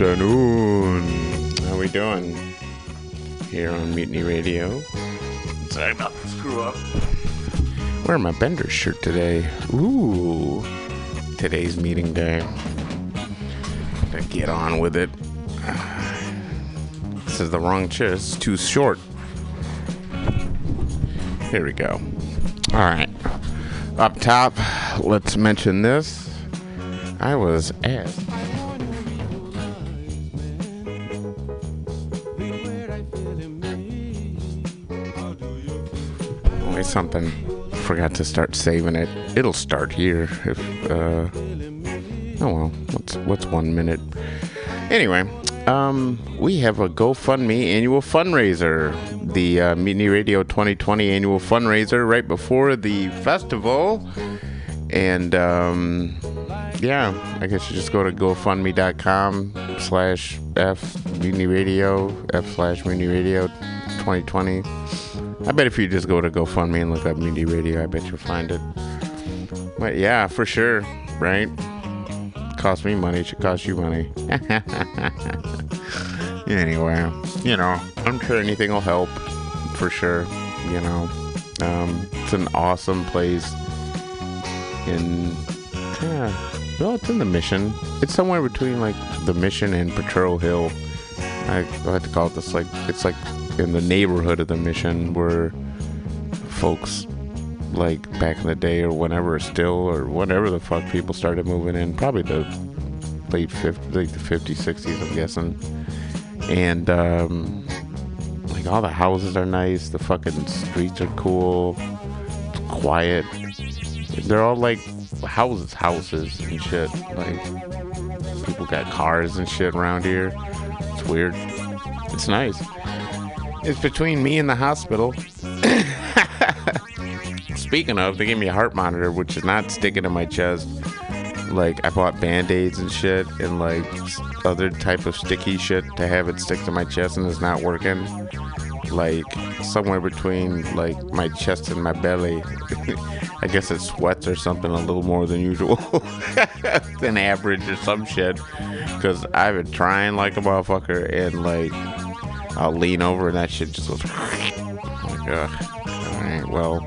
afternoon. How we doing? Here on Mutiny Radio. Sorry about the screw up. Wearing my Bender shirt today. Ooh. Today's meeting day. To get on with it. This is the wrong chair. This is too short. Here we go. All right. Up top, let's mention this. I was asked. Something. Forgot to start saving it. It'll start here if. Uh, oh well. What's what's one minute? Anyway, um, we have a GoFundMe annual fundraiser. The uh, Mutiny Radio 2020 annual fundraiser right before the festival. And um, yeah, I guess you just go to GoFundMe.com slash F Mutiny Radio, F slash Mutiny Radio 2020. I bet if you just go to GoFundMe and look up Mutiny Radio, I bet you'll find it. But yeah, for sure, right? Cost me money, should cost you money. anyway, you know, I'm sure anything will help, for sure. You know, um, it's an awesome place in, yeah, well, it's in the Mission. It's somewhere between like the Mission and Potrero Hill. I, I like to call it this like it's like in the neighborhood of the Mission where folks like back in the day or whenever still or whenever the fuck people started moving in probably the late 50s like the 50s 60s i'm guessing. And um like all the houses are nice the fucking streets are cool it's quiet. They're all like houses houses and shit. Like people got cars and shit around here. It's weird. It's nice it's between me and the hospital Speaking of, they gave me a heart monitor, which is not sticking to my chest. Like I bought band-aids and shit, and like other type of sticky shit to have it stick to my chest, and it's not working. Like somewhere between like my chest and my belly. I guess it sweats or something a little more than usual, than average or some shit. Because I've been trying like a motherfucker, and like I'll lean over and that shit just goes. like, ugh. All right, well,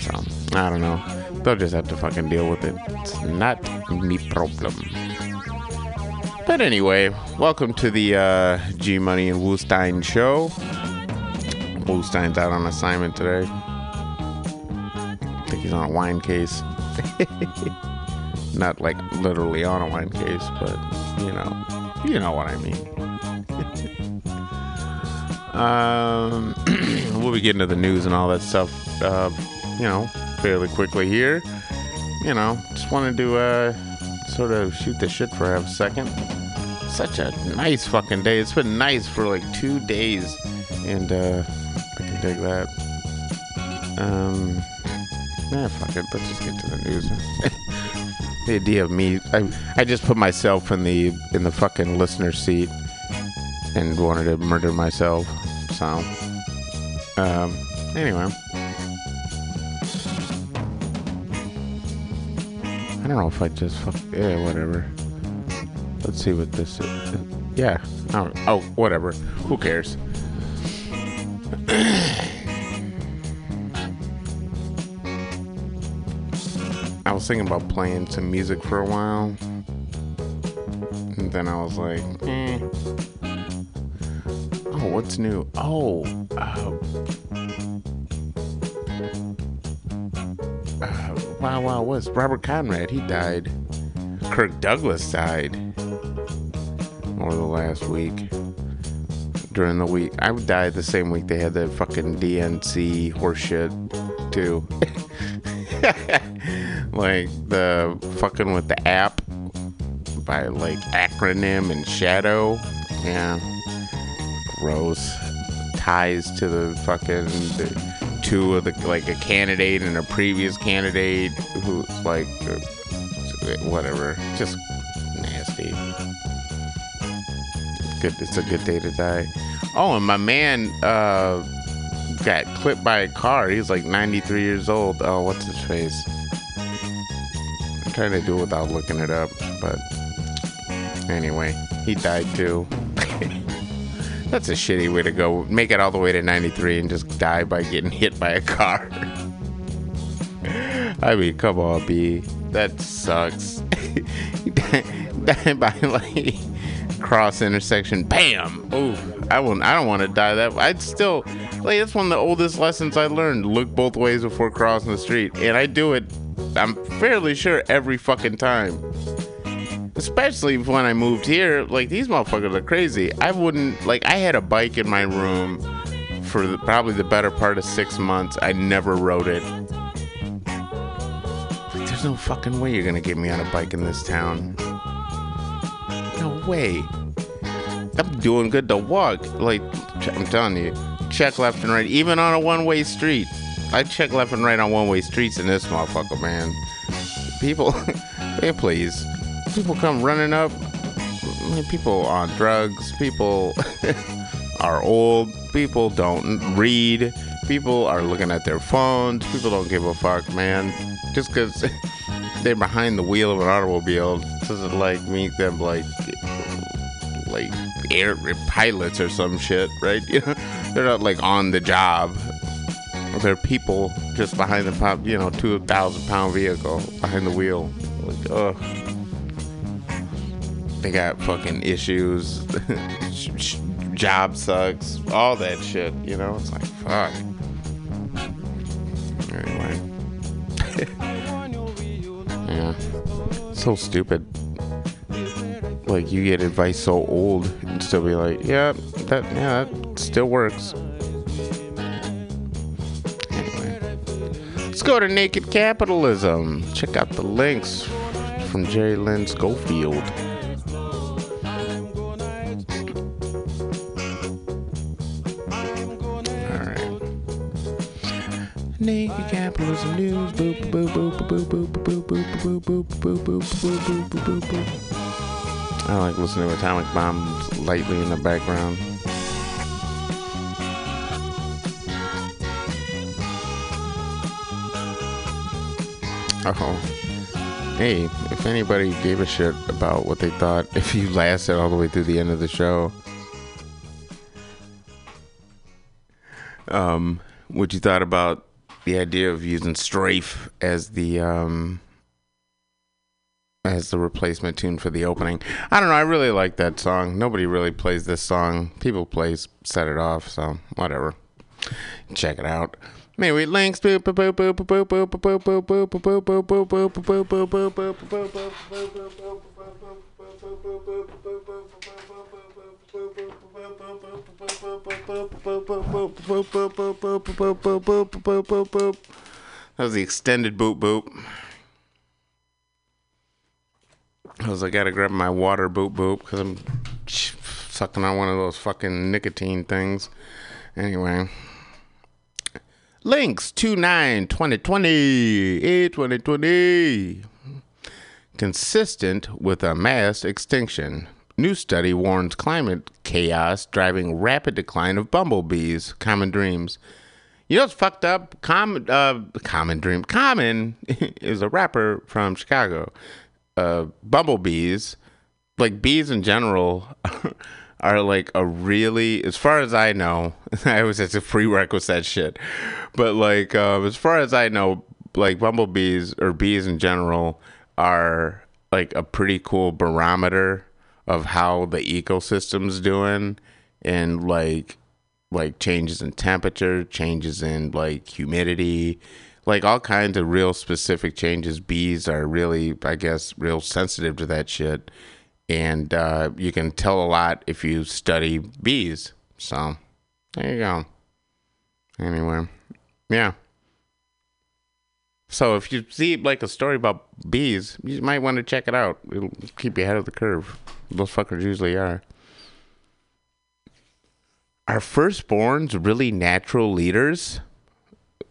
so I don't know. They'll just have to fucking deal with it. It's not me problem. But anyway, welcome to the uh, G Money and Woostein show. Woostein's out on assignment today. I think he's on a wine case. not like literally on a wine case, but you know, you know what I mean. Um, we'll be getting to the news and all that stuff, uh, you know, fairly quickly here. You know, just wanted to uh, sort of shoot the shit for a second. Such a nice fucking day. It's been nice for like two days, and uh, I can dig that. Um, yeah, fuck it. Let's just get to the news. the idea of me, I, I just put myself in the in the fucking listener seat and wanted to murder myself. So, um, anyway. I don't know if I just fuck. Yeah, whatever. Let's see what this is. Yeah. Oh, oh whatever. Who cares? I was thinking about playing some music for a while. And then I was like, eh. Oh, what's new? Oh, uh, uh, wow, wow, what's Robert Conrad? He died. Kirk Douglas died over the last week. During the week, I died the same week they had the fucking DNC horseshit too. like the fucking with the app by like acronym and shadow. Yeah gross ties to the fucking the, two of the like a candidate and a previous candidate who's like uh, whatever. Just nasty. Good it's a good day to die. Oh and my man uh got clipped by a car. He's like 93 years old. Oh what's his face? I'm trying to do it without looking it up but anyway He died too. That's a shitty way to go. Make it all the way to 93 and just die by getting hit by a car. I mean, come on, B. That sucks. die by like cross intersection, bam. Ooh, I won't. I don't want to die that. I'd still like that's one of the oldest lessons I learned. Look both ways before crossing the street, and I do it. I'm fairly sure every fucking time. Especially when I moved here, like these motherfuckers are crazy. I wouldn't like. I had a bike in my room for the, probably the better part of six months. I never rode it. Like, there's no fucking way you're gonna get me on a bike in this town. No way. I'm doing good to walk. Like I'm telling you, check left and right, even on a one-way street. I check left and right on one-way streets in this motherfucker, man. People, man, please. People come running up. People on drugs. People are old. People don't read. People are looking at their phones. People don't give a fuck, man. Just because they're behind the wheel of an automobile doesn't like make them like like air pilots or some shit, right? You know, they're not like on the job. They're people just behind the pop, you know, two thousand pound vehicle behind the wheel. Like, ugh. They got fucking issues. Job sucks. All that shit. You know, it's like fuck. Anyway. yeah. So stupid like you get advice so old and still be like, yeah, that yeah, that still works. Anyway, let's go to Naked Capitalism. Check out the links from Jerri-Lynn Scofield. Capitalism news. Boop boop boop boop boop boop boop boop boop boop boop boop boop boop boop. I like listening to atomic bombs lightly in the background. Oh. Hey, if anybody gave a shit about what they thought, if you lasted all the way through the end of the show, um, what you thought about the idea of using strafe as the um, as the replacement tune for the opening. I don't know. I really like that song. Nobody really plays this song. People play set it off, so whatever. Check it out. Anyway, links. That was the extended boop boop. I was like, I gotta grab my water boop boop because I'm sucking on one of those fucking nicotine things. Anyway. Links 29 2020 2020. Consistent with a mass extinction. New study warns climate chaos driving rapid decline of bumblebees. Common dreams. You know what's fucked up? Common, uh, Common Dream. Common is a rapper from Chicago uh, bumblebees, like bees in general, are like a really, as far as I know, I always it's a prerequisite shit, but like uh, as far as I know, like bumblebees or bees in general are like a pretty cool barometer of how the ecosystem's doing and like like changes in temperature, changes in like humidity, like all kinds of real specific changes. Bees are really, I guess, real sensitive to that shit. And uh, you can tell a lot if you study bees. So there you go. Anyway, yeah. So if you see like a story about bees, you might want to check it out. It'll keep you ahead of the curve. Those fuckers usually are. Are firstborns really natural leaders?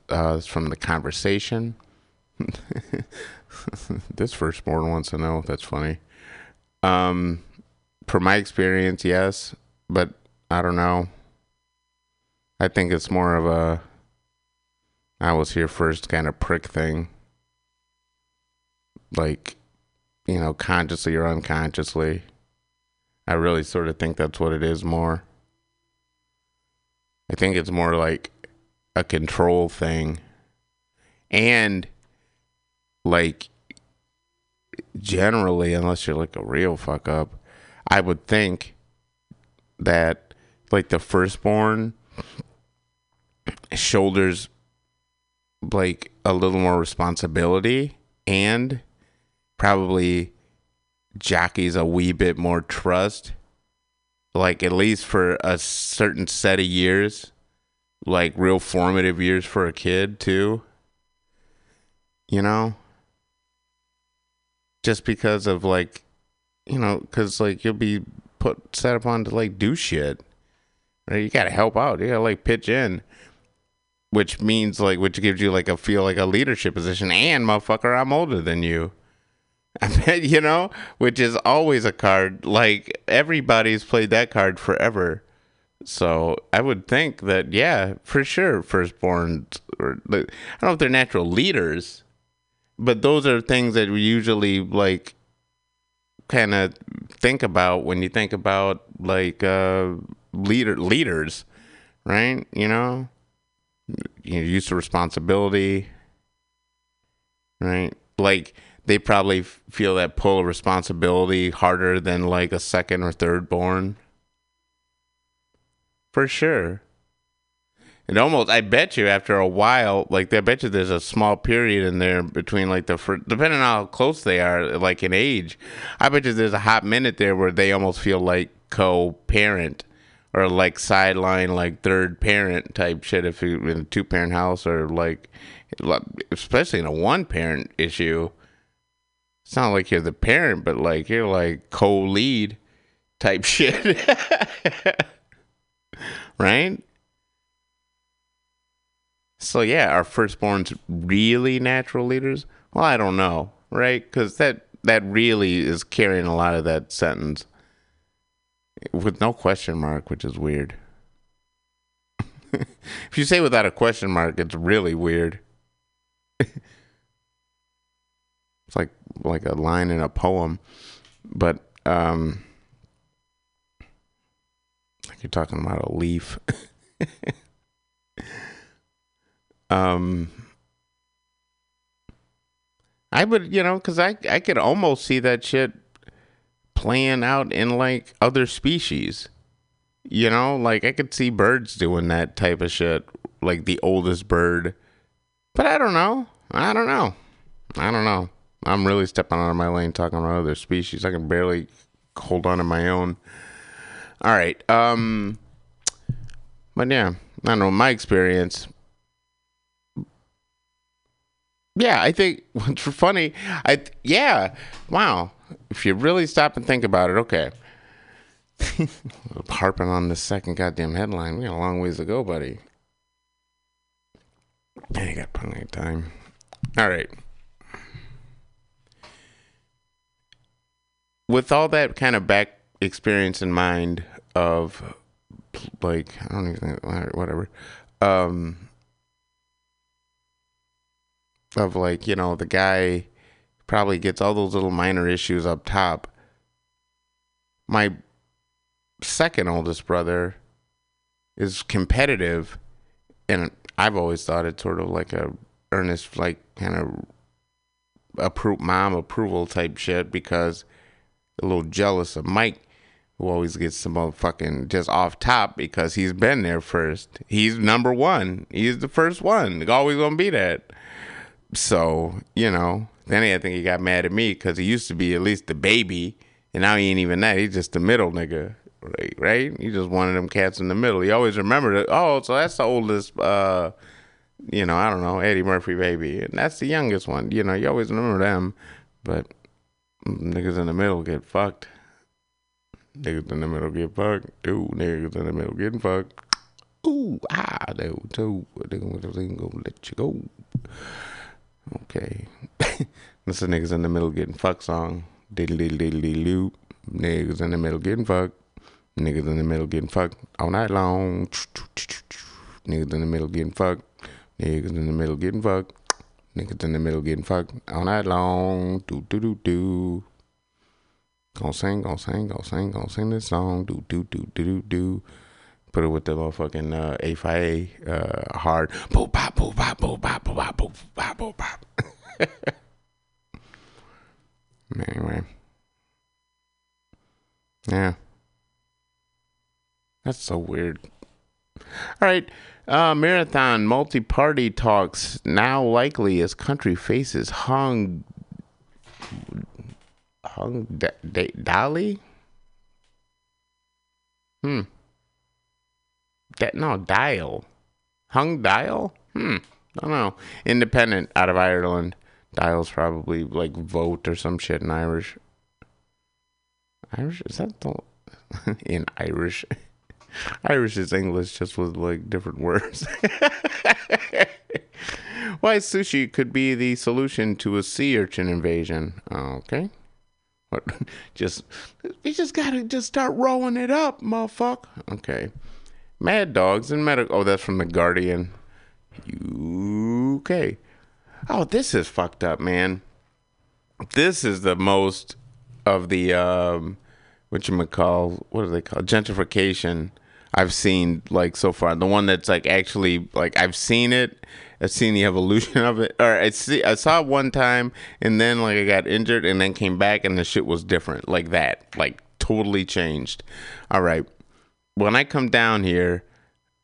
uh, from the conversation. this firstborn wants to know. That's funny. Um, from my experience, yes, but I don't know. I think it's more of a I was here first kind of prick thing. Like, you know, consciously or unconsciously. I really sort of think that's what it is more. I think it's more like a control thing. And like generally, unless you're like a real fuck up, I would think that like the firstborn shoulders like a little more responsibility and probably jockeys a wee bit more trust. Like at least for a certain set of years like real formative years for a kid too you know? Just because of like you know because like you'll be put set upon to like do shit. You gotta help out. You gotta like pitch in which means like which gives you like a feel like a leadership position and motherfucker i'm older than you I you know, which is always a card. Like everybody's played that card forever. So I would think that yeah, for sure, firstborn. Or, I don't know if they're natural leaders, but those are things that we usually like kind of think about when you think about like uh leader leaders, right? You know, you know, use of responsibility, right? Like they probably feel that pull of responsibility harder than like a second or third born. For sure. And almost, I bet you after a while, like I bet you there's a small period in there between like the first, depending on how close they are, like in age. I bet you there's a hot minute there where they almost feel like co-parent or like sideline, like third parent type shit. If you're in a two parent house or like, especially in a one parent issue, it's not like you're the parent, but like you're like co-lead type shit. right? So yeah, our firstborns really natural leaders? Well, I don't know, right? Cuz that that really is carrying a lot of that sentence with no question mark, which is weird. if you say without a question mark, it's really weird. It's like like a line in a poem, but um, like you're talking about a leaf. um, I would, you know, because I I could almost see that shit playing out in like other species. You know, like I could see birds doing that type of shit, like the oldest bird. But I don't know. I don't know. I don't know. I'm really stepping out of my lane talking about other species. I can barely hold on to my own. All right. Um, but yeah, I don't know. My experience. Yeah, I think what's funny. I yeah. Wow. If you really stop and think about it, okay. Harping on the second goddamn headline. We got a long ways to go, buddy. I got plenty of time. All right. with all that kind of back experience in mind of like I don't even whatever um of like you know the guy probably gets all those little minor issues up top my second oldest brother is competitive and I've always thought it's sort of like a earnest like kind of appro- mom approval type shit because a little jealous of Mike, who always gets some motherfucking just off top because he's been there first. He's number one. He's the first one. always gonna be that. So you know, then I think he got mad at me because he used to be at least the baby, and now he ain't even that. He's just the middle nigga. Right, right? He just one of them cats in the middle. He always remembered it. Oh, so that's the oldest uh you know, I don't know, Eddie Murphy baby. And that's the youngest one. You know, you always remember them. But Niggas in the middle get fucked. Niggas in the middle get fucked. Dude, niggas in the middle getting fucked. Ooh, ah, they too. They're gonna let you go. Okay. This is niggas in the middle getting fucked song. Diddle diddle diddle diddle. Niggas in the middle getting fucked. Niggas in the middle getting fucked all night long. Niggas in the middle getting fucked. Niggas in the middle getting fucked. Niggas in the middle getting fucked all night long. Do do do do. Gonna sing, gonna sing, gonna sing, gonna sing this song. Do do do do do do. Put it with the motherfucking uh, A5A uh, hard. Boop bop boop bop boop bop boop bop boop bop boop bop. anyway, yeah, that's so weird. All right. Uh, marathon multi party talks now likely as country faces hung. Hung D- D-? Hmm. Da- no, Dial. Hung Dial? Hmm. I don't know. Independent out of Ireland. Dial's probably like vote or some shit in Irish. Irish? Is that the. in Irish? Irish is English, just with like different words. Why sushi could be the solution to a sea urchin invasion. Okay. What? Just we just gotta just start rolling it up, motherfucker. Okay. Mad dogs and medical. Oh, that's from the Guardian. UK. Oh, this is fucked up, man. This is the most of the um, what you call what do they call gentrification I've seen like so far. The one that's like actually like I've seen it. I've seen the evolution of it. Or I see I saw it one time and then like I got injured and then came back and the shit was different. Like that. Like totally changed. All right. When I come down here,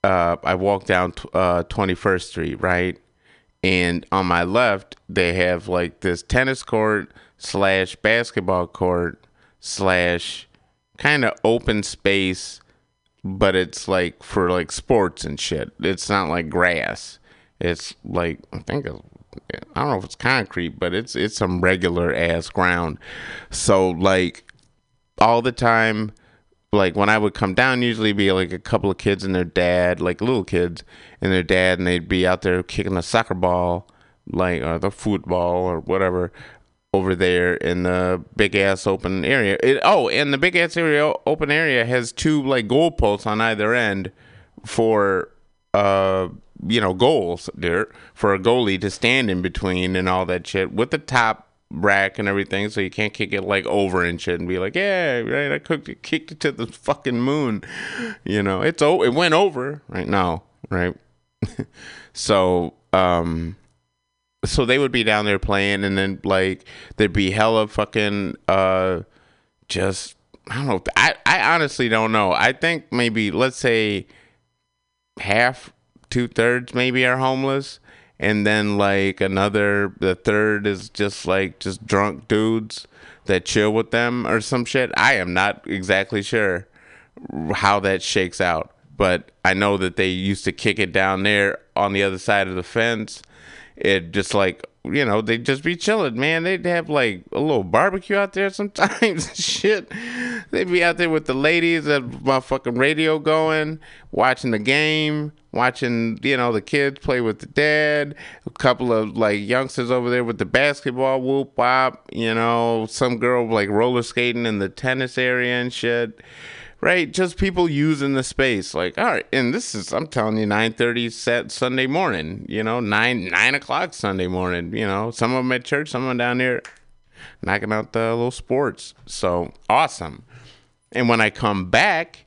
uh, I walk down uh, 21st Street, right? And on my left, they have like this tennis court slash basketball court slash kind of open space but it's like for like sports and shit. It's not like grass. It's like I think I don't know if it's concrete, but it's it's some regular ass ground. So like all the time, like when I would come down, usually be like a couple of kids and their dad, like little kids and their dad, and they'd be out there kicking a soccer ball, like or the football or whatever, over there in the big ass open area. It, oh, and the big ass area open area has two like goalposts on either end for uh you know goals there for a goalie to stand in between and all that shit with the top rack and everything so you can't kick it like over and shit and be like yeah right I cooked it, kicked it to the fucking moon you know it's oh it went over right now right so um so they would be down there playing and then like there'd be hella fucking uh just I don't know. I, I honestly don't know. I think maybe let's say half, two thirds maybe are homeless, and then like another the third is just like just drunk dudes that chill with them or some shit. I am not exactly sure how that shakes out, but I know that they used to kick it down there on the other side of the fence it just like you know they'd just be chilling man. They'd have like a little barbecue out there sometimes shit. They'd be out there with the ladies at my fucking radio going watching the game watching you know the kids play with the dad a couple of like youngsters over there with the basketball whoop wop you know some girl like roller skating in the tennis area and shit right? Just people using the space. Like, all right, and this is I'm telling you, nine thirty set Sunday morning. You know, nine nine o'clock Sunday morning. You know, some of them at church, some of them down here knocking out the little sports. So awesome. And when I come back,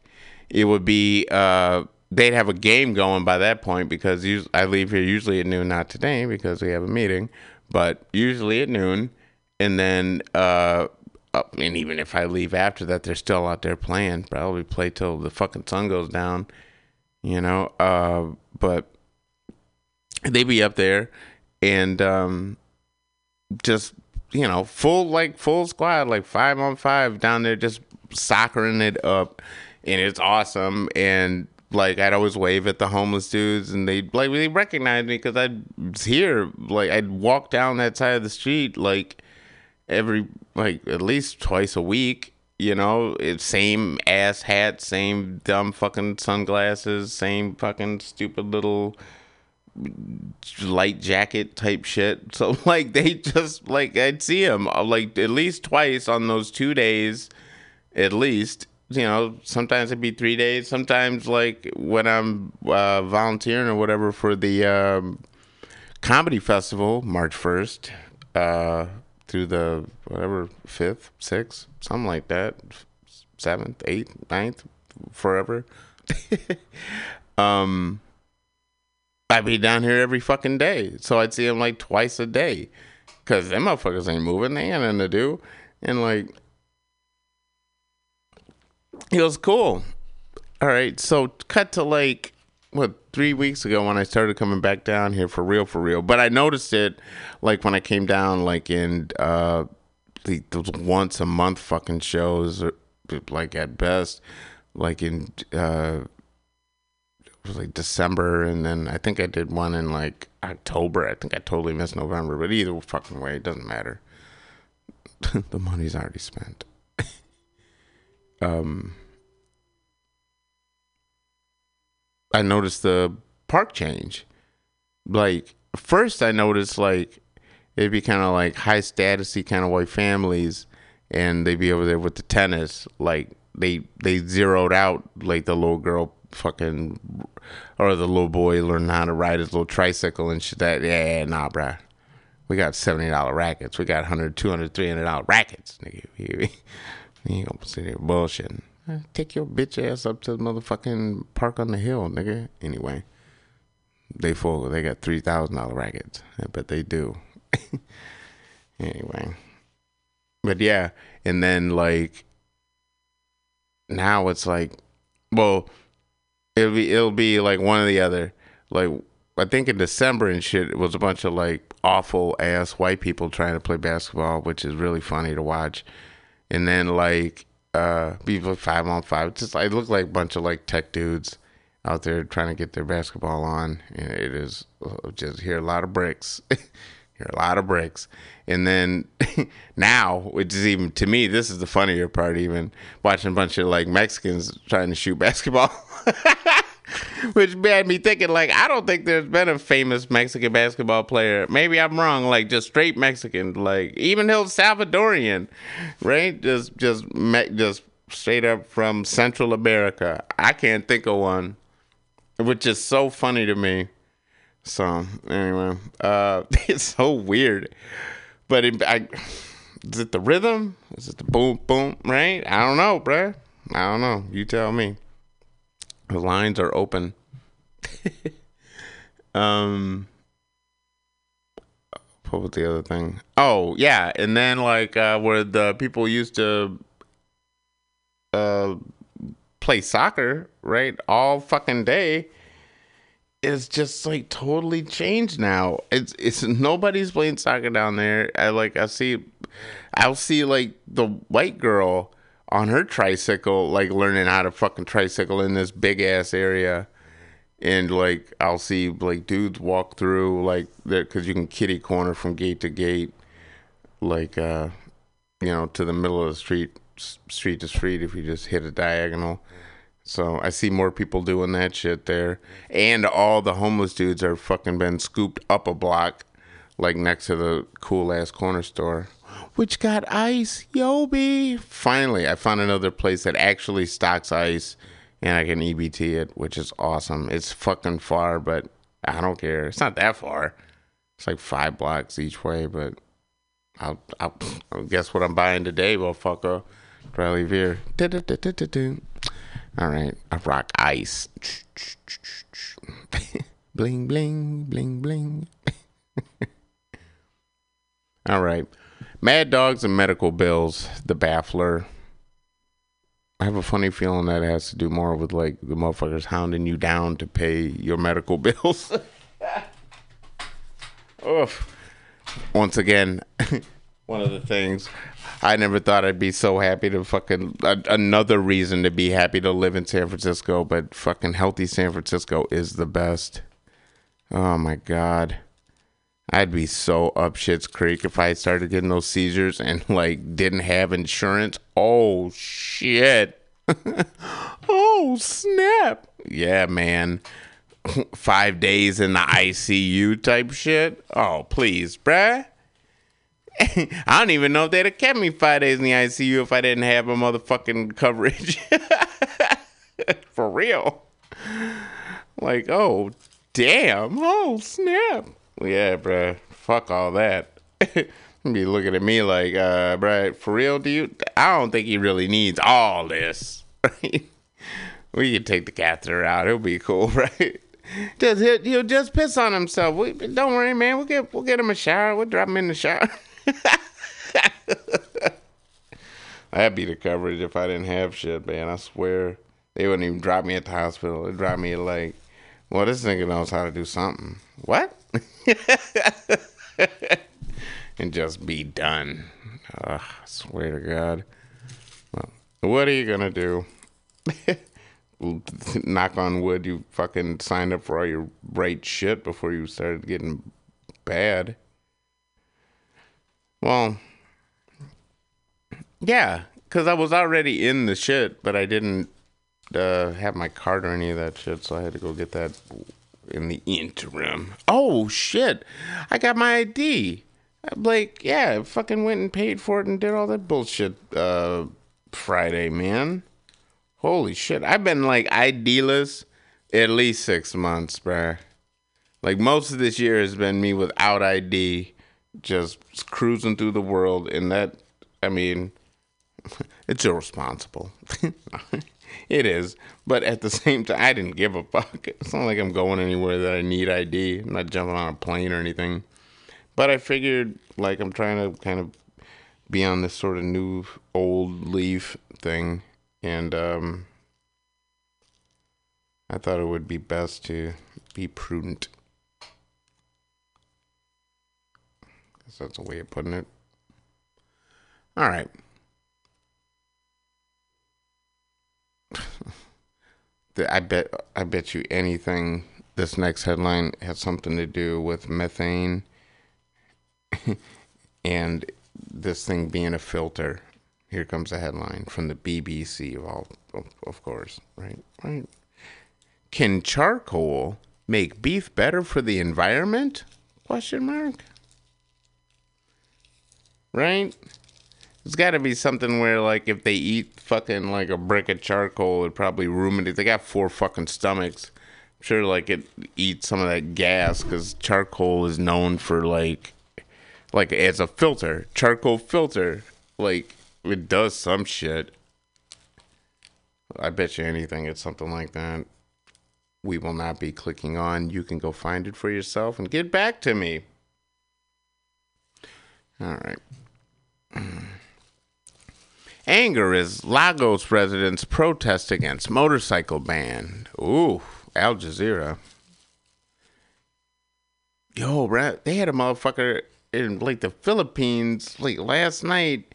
it would be uh, they'd have a game going by that point because I leave here usually at noon. Not today because we have a meeting, but usually at noon. And then uh, and even if I leave after that, they're still out there playing. Probably play till the fucking sun goes down, you know. Uh, but they be up there and um, just you know full like full squad, like five on five down there, just soccering it up, and it's awesome. And like I'd always wave at the homeless dudes, and they like they recognize me because I'd here. Like I'd walk down that side of the street, like every like at least twice a week. You know, it's same ass hat, same dumb fucking sunglasses, same fucking stupid little light jacket type shit. So like they just like I'd see them uh, like at least twice on those two days, at least. You know, sometimes it'd be three days. Sometimes like when I'm uh, volunteering or whatever for the um, comedy festival, March first. Uh, through the whatever fifth, sixth, something like that, seventh, eighth, ninth, forever. um, I'd be down here every fucking day, so I'd see him like twice a day, cause them motherfuckers ain't moving, they ain't nothing to do, and like, it was cool. All right, so cut to like what three weeks ago when I started coming back down here for real, for real. But I noticed it like when I came down, like in uh, the once a month fucking shows, like at best, like in uh, like December, and then I think I did one in like October. I think I totally missed November, but either fucking way, it doesn't matter. the money's already spent. um I noticed the park change. Like first, I noticed like it'd be kind of like high statusy kind of white families, and they'd be over there with the tennis. Like they they zeroed out like the little girl fucking or the little boy learning how to ride his little tricycle and shit. That yeah, nah, bruh. We got seventy dollar rackets. We got 100 200 300 dollar rackets, nigga. We ain't gonna sit here bullshitting. Take your bitch ass up to the motherfucking park on the hill, nigga. Anyway, they full. They got three thousand dollar rackets. I bet they do. anyway, but yeah, and then like now it's like, well, it'll be it'll be like one or the other. Like I think in December and shit, it was a bunch of like awful ass white people trying to play basketball, which is really funny to watch. And then like uh, people five on five. Just I look like a bunch of like tech dudes out there trying to get their basketball on. And it is uh, just hear a lot of bricks, hear a lot of bricks. And then now, which is even to me, this is the funnier part. Even watching a bunch of like Mexicans trying to shoot basketball. which had me thinking like I don't think there's been a famous Mexican basketball player. Maybe I'm wrong. Like just straight Mexican, like even El Salvadorian, right? Just just just straight up from Central America. I can't think of one, which is so funny to me. So anyway, uh, it's so weird, but it, I, is it the rhythm? Is it the boom boom? Right? I don't know, bruh. I don't know. You tell me. The lines are open. um, what was the other thing? Oh yeah, and then like uh, where the people used to uh play soccer, right? All fucking day is just like totally changed now. It's it's nobody's playing soccer down there. I like I see I'll see like the white girl on her tricycle, like learning how to fucking tricycle in this big ass area. And like I'll see like dudes walk through like that because you can kitty corner from gate to gate, like uh, you know, to the middle of the street, street to street if you just hit a diagonal. So I see more people doing that shit there, and all the homeless dudes are fucking been scooped up a block, like next to the cool ass corner store which got ice. Yobi. Finally, I found another place that actually stocks ice and I can EBT it, which is awesome. It's fucking far, but I don't care. It's not that far. It's like five blocks each way, but I'll, I'll, I'll guess what I'm buying today, motherfucker. Riley Veer. All right, I rock ice. bling, bling, bling, bling. All right. Mad Dogs and Medical Bills, The Baffler. I have a funny feeling that has to do more with like the motherfuckers hounding you down to pay your medical bills. Oof. Once again, one of the things I never thought I'd be so happy to fucking uh, another reason to be happy to live in San Francisco, but fucking healthy San Francisco is the best. Oh my god. I'd be so up shit's creek if I started getting those seizures and like didn't have insurance. Oh shit. oh snap. Yeah, man. Five days in the ICU type shit. Oh, please, bruh. I don't even know if they'd have kept me five days in the ICU if I didn't have a motherfucking coverage. For real. Like, oh, damn. Oh, snap yeah, bro. Fuck all that. be looking at me like, uh, Brad, for real, do you? I don't think he really needs all this. We can take the catheter out. It'll be cool, right? Just he'll, he'll just piss on himself. We, don't worry, man. We'll get we'll get him a shower. We'll drop him in the shower. That'd be the coverage if I didn't have shit, man. I swear. They wouldn't even drop me at the hospital. They'd drop me like, well, this nigga knows how to do something. What? and just be done. Ugh, swear to God. Well, what are you gonna do? Knock on wood, you fucking signed up for all your right shit before you started getting bad. Well, yeah, because I was already in the shit, but I didn't uh, have my card or any of that shit, so I had to go get that in the interim. Oh shit! I got my ID. Like, yeah, I fucking went and paid for it and did all that bullshit uh, Friday, man. Holy shit! I've been like IDless at least six months, bruh. Like most of this year has been me without ID, just cruising through the world, and that, I mean, it's irresponsible. it is, but at the same time, I didn't give a fuck. It's not like I'm going anywhere that I need ID. I'm not jumping on a plane or anything. But I figured, like, I'm trying to kind of be on this sort of new old leaf thing, and um, I thought it would be best to be prudent. Guess that's a way of putting it. All right. I bet I bet you anything this next headline has something to do with methane and this thing being a filter. Here comes a headline from the BBC of all of, of course, right? Right. Can charcoal make beef better for the environment? Question mark. Right? It's got to be something where, like, if they eat fucking like a brick of charcoal, it probably ruminate. They got four fucking stomachs. I'm sure, like, it eats some of that gas because charcoal is known for like, like as a filter, charcoal filter. Like, it does some shit. I bet you anything it's something like that. We will not be clicking on. You can go find it for yourself and get back to me. All right. Anger as Lagos residents protest against motorcycle ban. Ooh, Al Jazeera. Yo, right? They had a motherfucker in like the Philippines like last night.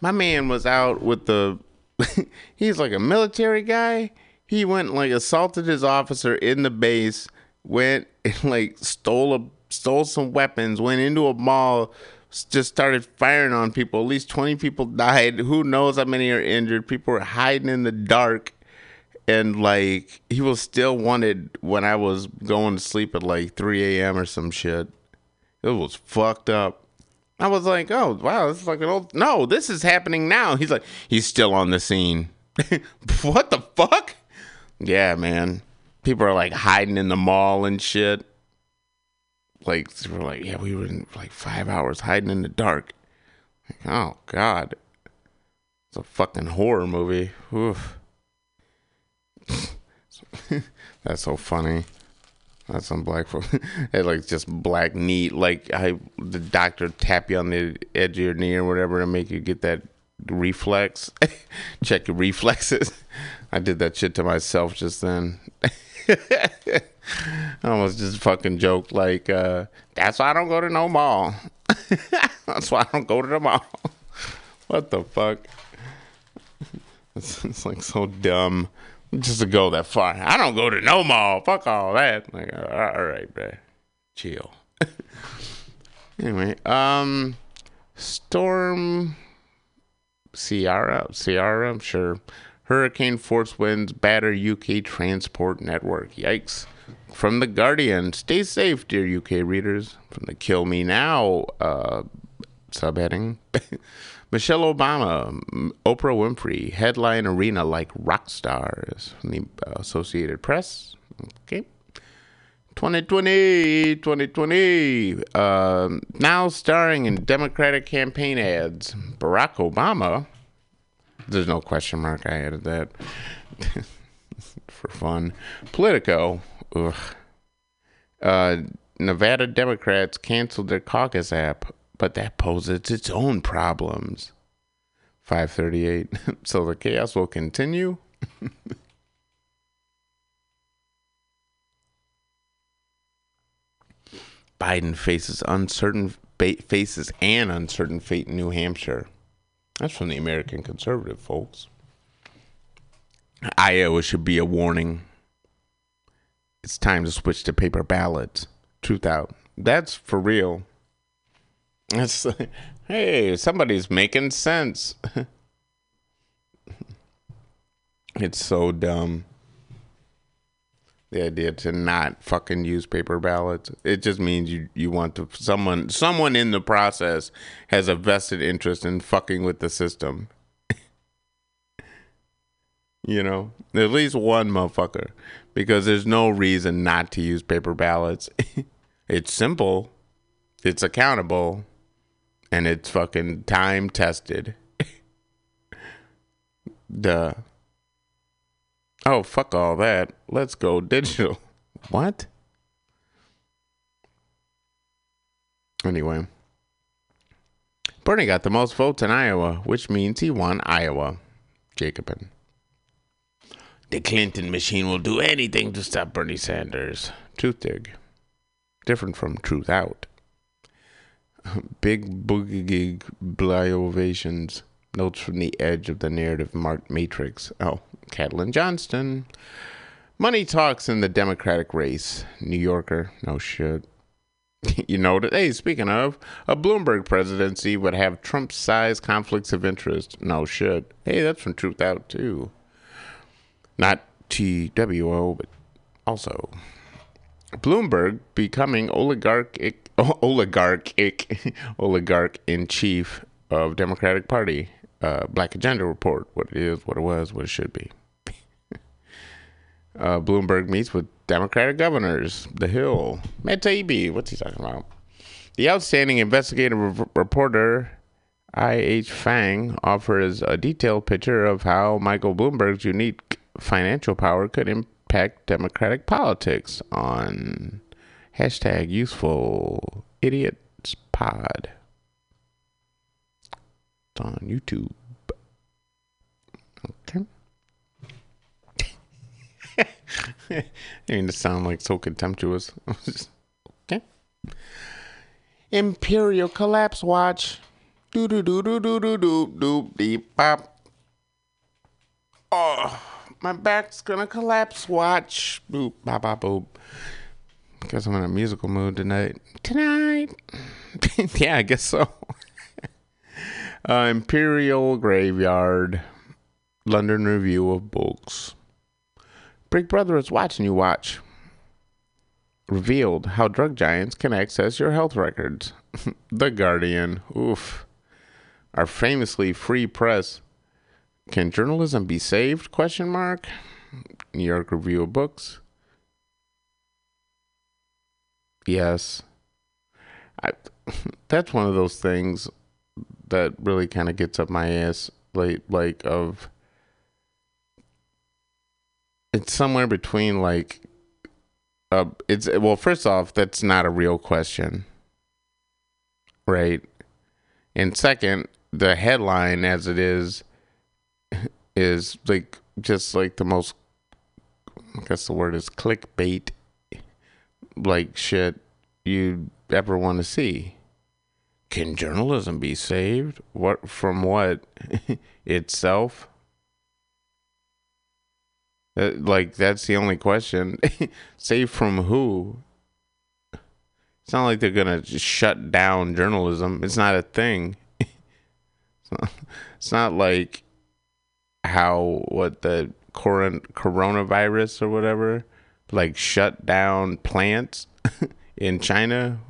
My man was out with the. he's like a military guy. He went like assaulted his officer in the base. Went and like stole a stole some weapons. Went into a mall just started firing on people. At least 20 people died. Who knows how many are injured? People were hiding in the dark. And like, he was still wanted when I was going to sleep at like 3 a.m. or some shit. It was fucked up. I was like, oh, wow, this is like an old. No, this is happening now. He's like, he's still on the scene. what the fuck? Yeah, man. People are like hiding in the mall and shit like we're like, yeah, we were in like five hours hiding in the dark. Like, oh God, it's a fucking horror movie. Oof. That's so funny. That's some black folk. like just black knee. Like I, the doctor tap you on the edge of your knee or whatever to make you get that reflex. Check your reflexes. I did that shit to myself just then. I almost just fucking joked like, uh, "That's why I don't go to no mall. That's why I don't go to the mall." what the fuck? It's, it's, like so dumb just to go that far. I don't go to no mall. Fuck all that. Like, all right, bro, chill. anyway, um, Storm Ciara, Ciara, I'm sure Hurricane force winds batter UK transport network. Yikes. From The Guardian, stay safe, dear UK readers. From the Kill Me Now uh, subheading. Michelle Obama, Oprah Winfrey, headline arena like rock stars. From the Associated Press. Okay. 2020, 2020. Um, now starring in Democratic campaign ads. Barack Obama. There's no question mark. I added that for fun. Politico. Ugh. Uh, Nevada Democrats canceled their caucus app, but that poses its own problems. 538. so the chaos will continue. Biden faces uncertain faces an uncertain fate in New Hampshire. That's from the American Conservative, folks. Iowa should be a warning. It's time to switch to paper ballots. Truthout. That's for real. That's hey, somebody's making sense. it's so dumb the idea to not fucking use paper ballots. It just means you you want to someone someone in the process has a vested interest in fucking with the system. you know, at least one motherfucker because there's no reason not to use paper ballots. it's simple, it's accountable, and it's fucking time tested. Duh. Oh, fuck all that. Let's go digital. What? Anyway. Bernie got the most votes in Iowa, which means he won Iowa. Jacobin. The Clinton machine will do anything to stop Bernie Sanders. Truthdig. Different from Truthout. Big boogie gig bly ovations. Notes from the edge of the narrative marked matrix. Oh, Caitlin Johnstone. Money talks in the Democratic race. New Yorker. No shit. you know. Hey, speaking of, a Bloomberg presidency would have Trump sized conflicts of interest. No shit. Hey, that's from Truthout, too. Not TWO, but also. Bloomberg becoming oligarchic, oligarchic, oligarch in chief of Democratic Party uh, Black Agenda report what it is, what it was, what it should be. uh, Bloomberg meets with Democratic governors. The Hill. Matt Taibbi. What's he talking about? The outstanding investigative re- reporter I.H. Fang offers a detailed picture of how Michael Bloomberg's unique financial power could impact Democratic politics on hashtag useful idiots pod on YouTube. Okay. I mean to sound like so contemptuous. okay. Imperial Collapse Watch. Do do do do do do do do deep pop. Oh, my back's gonna collapse. Watch. Boop bop bop boop. Guess I'm in a musical mood tonight. Tonight. yeah, I guess so. Uh, Imperial Graveyard, London Review of Books. Big Brother is watching you watch. Revealed how drug giants can access your health records. the Guardian. Oof. Our famously free press. Can journalism be saved? Question mark. New York Review of Books. Yes. I, that's one of those things that really kind of gets up my ass like like of it's somewhere between like uh it's well first off that's not a real question. Right? And second the headline as it is is like just like the most I guess the word is clickbait like shit you ever want to see can journalism be saved? What from what itself? Uh, like that's the only question. saved from who? It's not like they're gonna shut down journalism. It's not a thing. it's, not, it's not like how what the coron- coronavirus or whatever like shut down plants in China.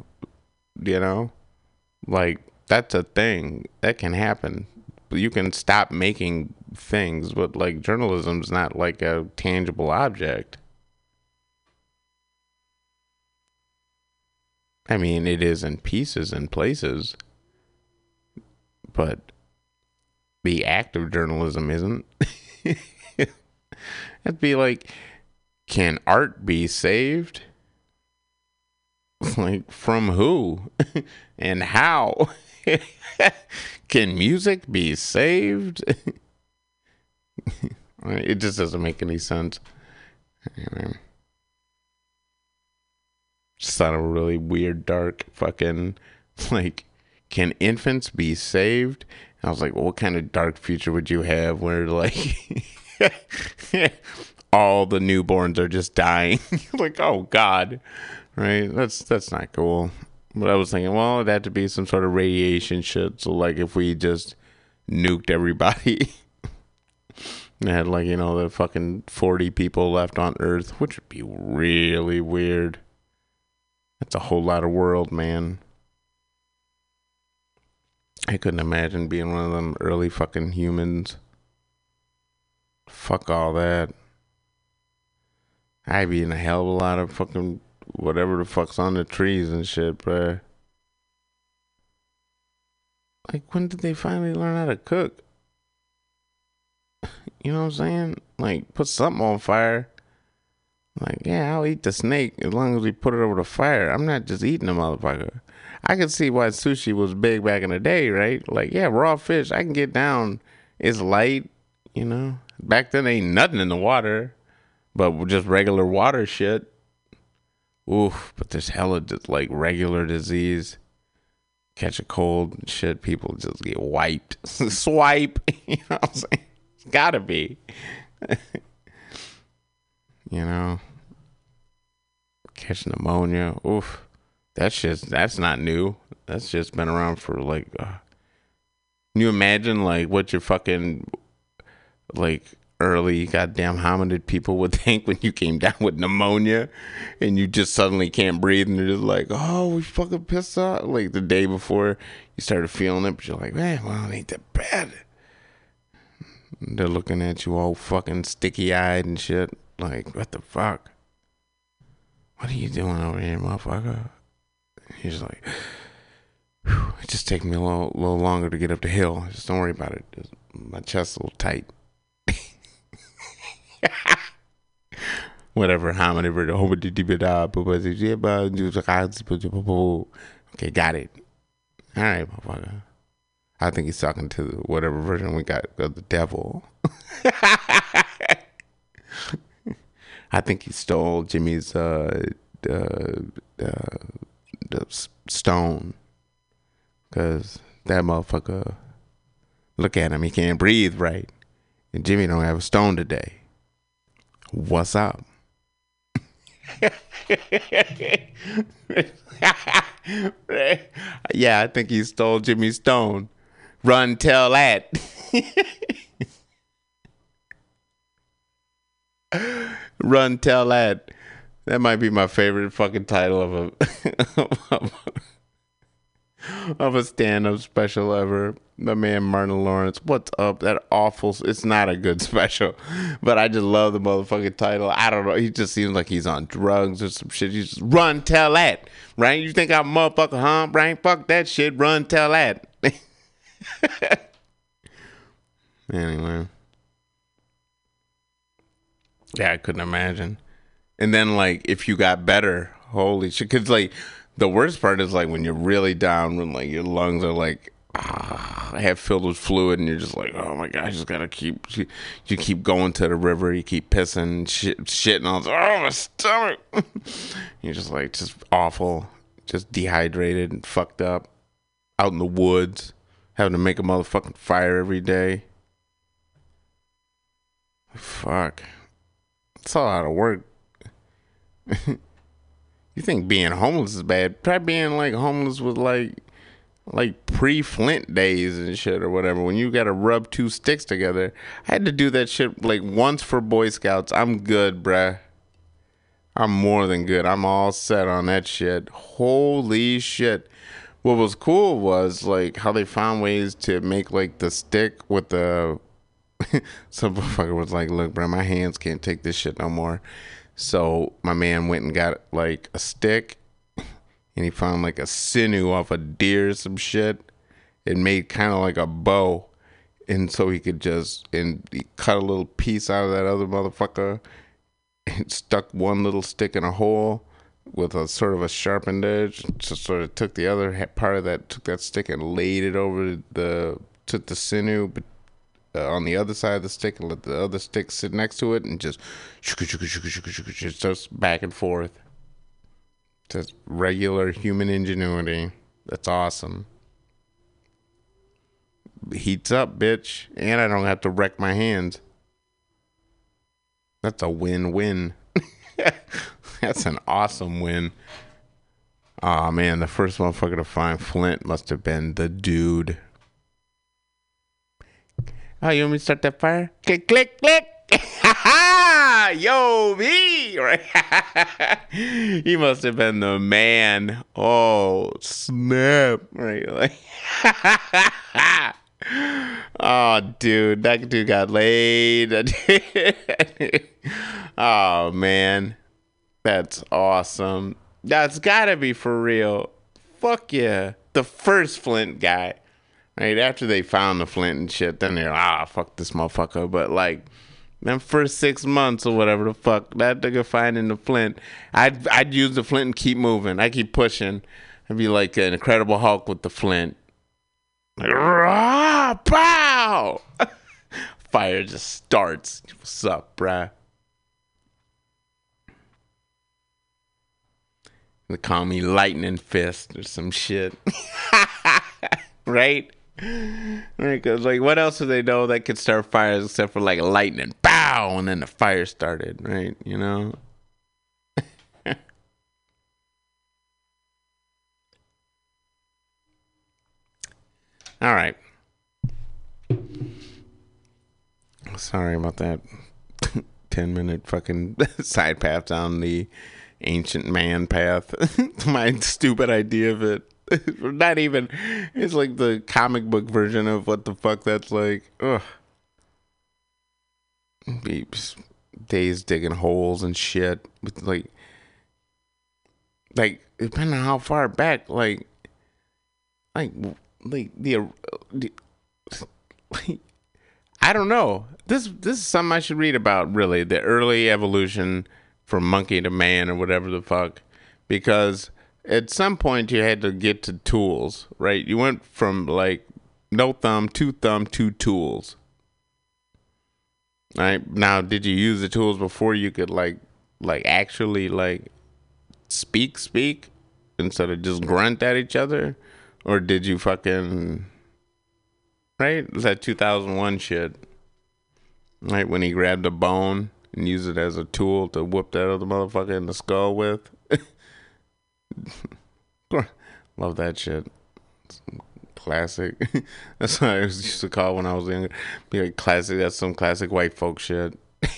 You know like that's a thing that can happen. You can stop making things, but like journalism's not like a tangible object. I mean, it is in pieces and places, but the act of journalism isn't. It'd be like, can art be saved? Like, from who and how? can music be saved? it just doesn't make any sense. Just thought of a really weird, dark fucking like, can infants be saved? And I was like, well, what kind of dark future would you have where like all the newborns are just dying? like, oh God, right? That's that's not cool. But I was thinking, well, it had to be some sort of radiation shit. So like, if we just nuked everybody. and had like you know the fucking 40 people left on earth which would be really weird that's a whole lot of world, man. I couldn't imagine being one of them early fucking humans. Fuck all that. I'd be in a hell of a lot of fucking whatever the fuck's on the trees and shit, bruh. Like, when did they finally learn how to cook? You know what I'm saying? Like, put something on fire. Like, yeah, I'll eat the snake as long as we put it over the fire. I'm not just eating the motherfucker. I can see why sushi was big back in the day, right? Like, yeah, raw fish, I can get down. It's light, you know. Back then, ain't nothing in the water, but just regular water shit. Oof, but there's hella like regular disease. Catch a cold and shit, people just get wiped. Swipe, you know what I'm saying? It's gotta be. you know, catch pneumonia. Oof, that's just that's not new. That's just been around for like. Uh, can you imagine like what your fucking like early goddamn hominid people would think when you came down with pneumonia and you just suddenly can't breathe and you're just like, oh, we fucking pissed off. Like the day before you started feeling it, but you're like, man, well, it ain't that bad. They're looking at you all fucking sticky eyed and shit. Like, what the fuck? What are you doing over here, motherfucker? He's like, it just takes me a little, little longer to get up the hill. Just don't worry about it. Just, my chest's a little tight. Whatever, how many Okay, got it. All right, motherfucker. I think he's talking to whatever version we got of the devil. I think he stole Jimmy's uh, uh, uh, stone because that motherfucker. Look at him; he can't breathe right, and Jimmy don't have a stone today. What's up? yeah, I think he stole Jimmy stone. Run, tell that. Run, tell that. That might be my favorite fucking title of a of a stand-up special ever. My man Martin Lawrence. What's up? That awful. It's not a good special, but I just love the motherfucking title. I don't know. He just seems like he's on drugs or some shit. You just run, tell that, right? You think I'm motherfucker, huh? Right? Fuck that shit. Run, tell that. anyway. Yeah, I couldn't imagine. And then like if you got better, holy shit! Because like the worst part is like when you're really down, when like your lungs are like ah, half filled with fluid, and you're just like, oh my god, I just gotta keep. You keep going to the river, you keep pissing, shit, shit, all. Oh my stomach! you're just like just awful, just dehydrated and fucked up, out in the woods, having to make a motherfucking fire every day. Fuck. It's a lot of work. you think being homeless is bad? Try being like homeless with like like pre Flint days and shit or whatever. When you gotta rub two sticks together. I had to do that shit like once for Boy Scouts. I'm good, bruh. I'm more than good. I'm all set on that shit. Holy shit. What was cool was like how they found ways to make like the stick with the some motherfucker was like, "Look, bro, my hands can't take this shit no more." So my man went and got like a stick. and he found like a sinew off a deer, or some shit. It made kind of like a bow, and so he could just and he cut a little piece out of that other motherfucker, and stuck one little stick in a hole with a sort of a sharpened edge. Just sort of took the other part of that, took that stick and laid it over the took the sinew, but uh, on the other side of the stick and let the other stick sit next to it and just just back and forth. Just regular human ingenuity. That's awesome. Heats up, bitch, and I don't have to wreck my hands. That's a win-win. That's an awesome win. Oh man, the first motherfucker to find Flint must have been the dude. Oh, you want me to start that fire? Click, click, click. Ha ha yo, me. Right. he must have been the man. Oh, snap. Right. Oh, dude. That dude got laid. oh, man. That's awesome. That's gotta be for real. Fuck yeah. The first Flint guy right after they found the flint and shit then they're ah fuck this motherfucker. But like them first six months or whatever the fuck that nigga finding the flint i'd i'd use the flint and keep moving. I keep pushing. I'd be like an incredible hulk with the flint. Like ah pow! Fire just starts. What's up bruh? They call me lightning fist or some shit. Right Right, cause like, what else do they know that could start fires except for like lightning, bow, and then the fire started, right? You know. All right. Sorry about that. 10 minute fucking side path down the ancient man path. My stupid idea of it. Not even. It's like the comic book version of what the fuck that's like. Ugh. Beeps. Days digging holes and shit. With like, like depending on how far back, like, like, like the, uh, the like, I don't know. This this is something I should read about. Really, the early evolution from monkey to man or whatever the fuck, because at some point you had to get to tools, right? You went from like no thumb, two thumb, two tools. Right now, did you use the tools before you could like, like actually like speak, speak instead of just grunt at each other, or did you fucking right? Was that two thousand one shit? Right when he grabbed a bone and used it as a tool to whoop that other motherfucker in the skull with. Love that shit. Classic. That's what I used to call when I was younger. Be like classic. That's some classic white folk shit.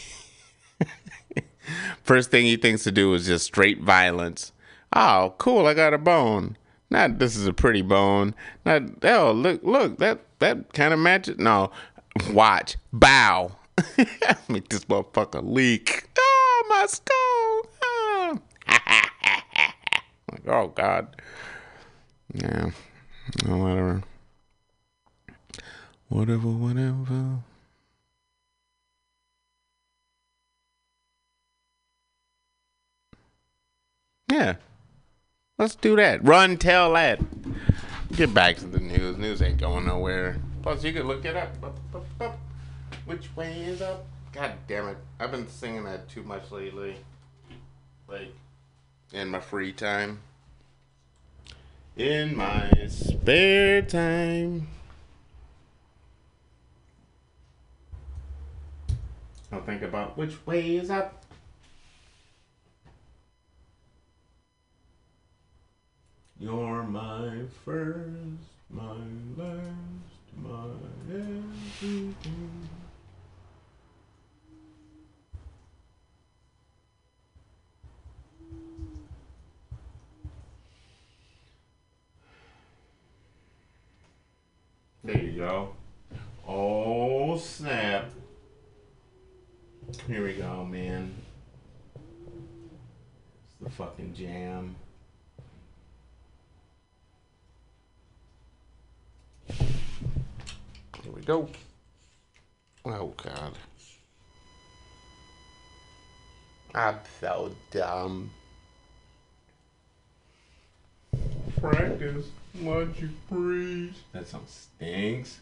First thing he thinks to do is just straight violence. Oh, cool! I got a bone. Not this is a pretty bone. Not oh look look that that kind of matches. No, watch bow. Make this motherfucker leak. Oh my skull. Oh. Oh God. Yeah. Whatever. Whatever, whatever. Yeah. Let's do that. Run, tell that. Get back to the news. News ain't going nowhere. Plus, you can look it up. Which way is up? God damn it. I've been singing that too much lately. Like, in my free time. In my spare time. I'll think about which way is up. You're my first, my last, my everything. There you go. Oh, snap. Here we go, man. It's the fucking jam. Here we go. Oh, God. I'm so dumb. practice what you preach. That song stinks.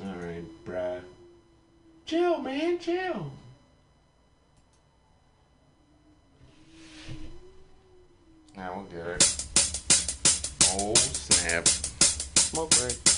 All right, bruh. Chill, man, chill. Now we'll get it. Oh, snap. Smoke break.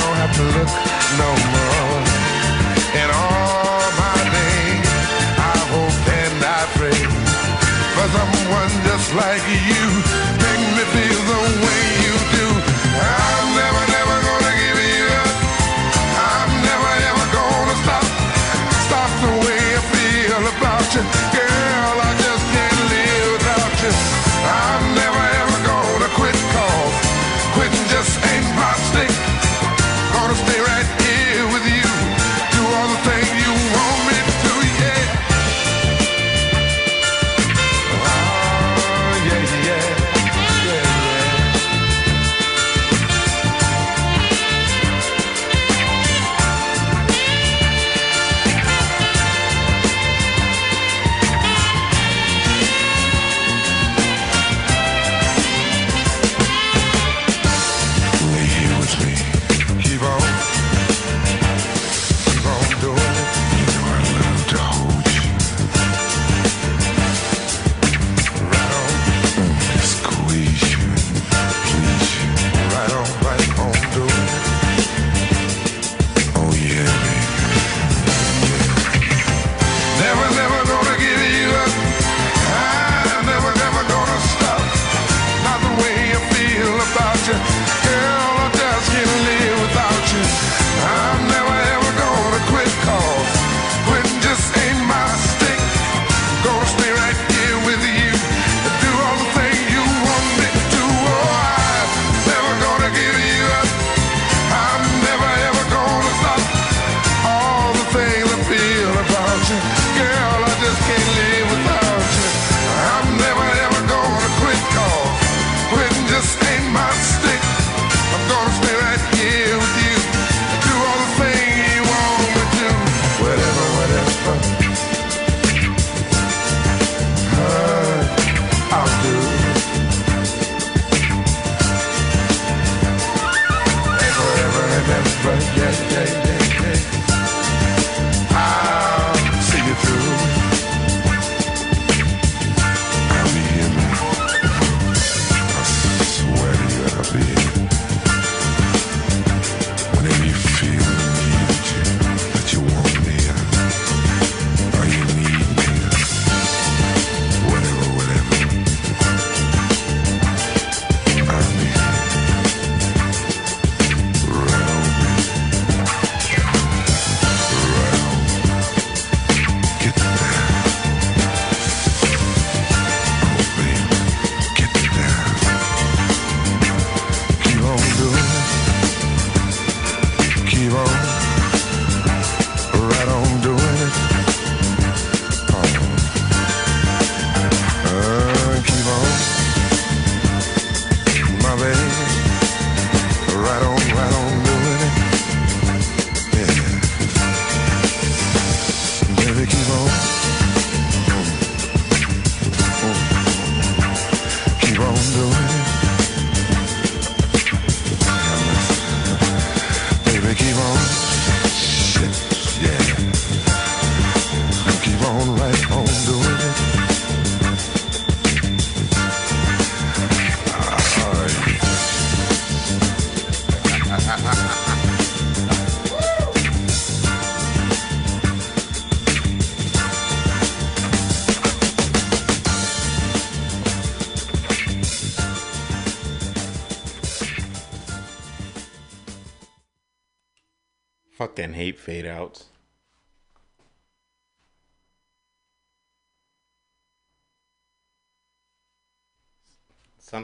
don't have to look no more. In all my days, I hope and I pray for someone just like you.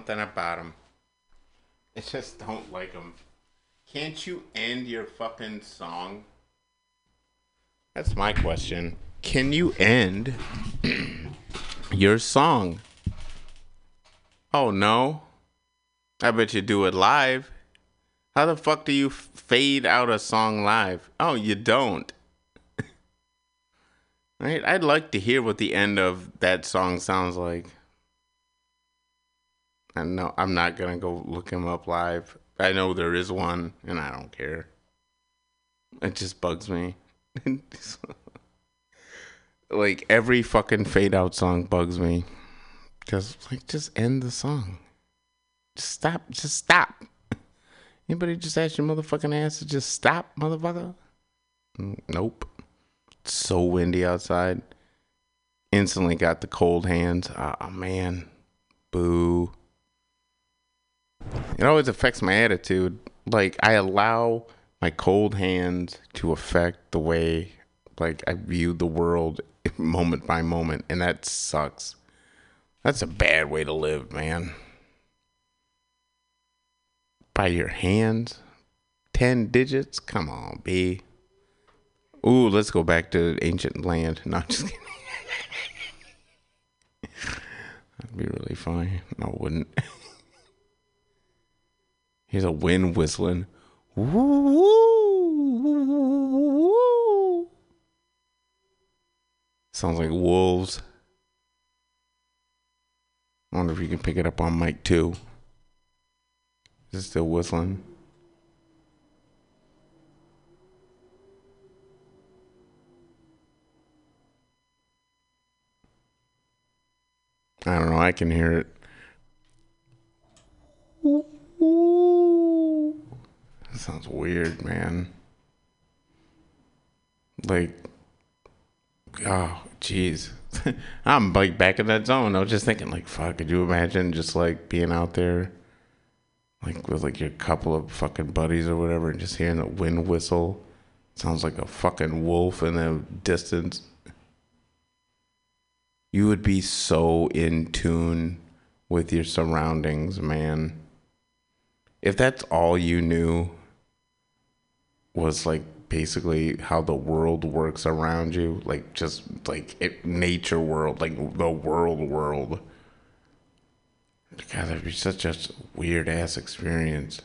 Something about them. I just don't like them. Can't you end your fucking song? That's my question. Can you end your song? Oh no. I bet you do it live. How the fuck do you fade out a song live? Oh, you don't. right? I'd like to hear what the end of that song sounds like. I know I'm not gonna go look him up live. I know there is one, and I don't care. It just bugs me. like every fucking fade out song bugs me. Just like just end the song. Just stop. Just stop. Anybody just ask your motherfucking ass to just stop, motherfucker? Nope. It's so windy outside. Instantly got the cold hands. Oh man. Boo. It always affects my attitude. Like I allow my cold hands to affect the way like I view the world moment by moment and that sucks. That's a bad way to live, man by your hands. 10 digits? Come on, B. Ooh, let's go back to ancient land. No, just kidding. That'd be really funny. No, it wouldn't. Here's a wind whistling. Sounds like wolves. I wonder if you can pick it up on mic too. Is it still whistling? I don't know. I can hear it. That sounds weird, man. Like, oh, jeez. I'm like back in that zone. I was just thinking, like, fuck, could you imagine just like being out there? like with like your couple of fucking buddies or whatever, and just hearing the wind whistle. Sounds like a fucking wolf in the distance. You would be so in tune with your surroundings, man. If that's all you knew was like basically how the world works around you, like just like it, nature world, like the world world God, that'd be such a weird ass experience.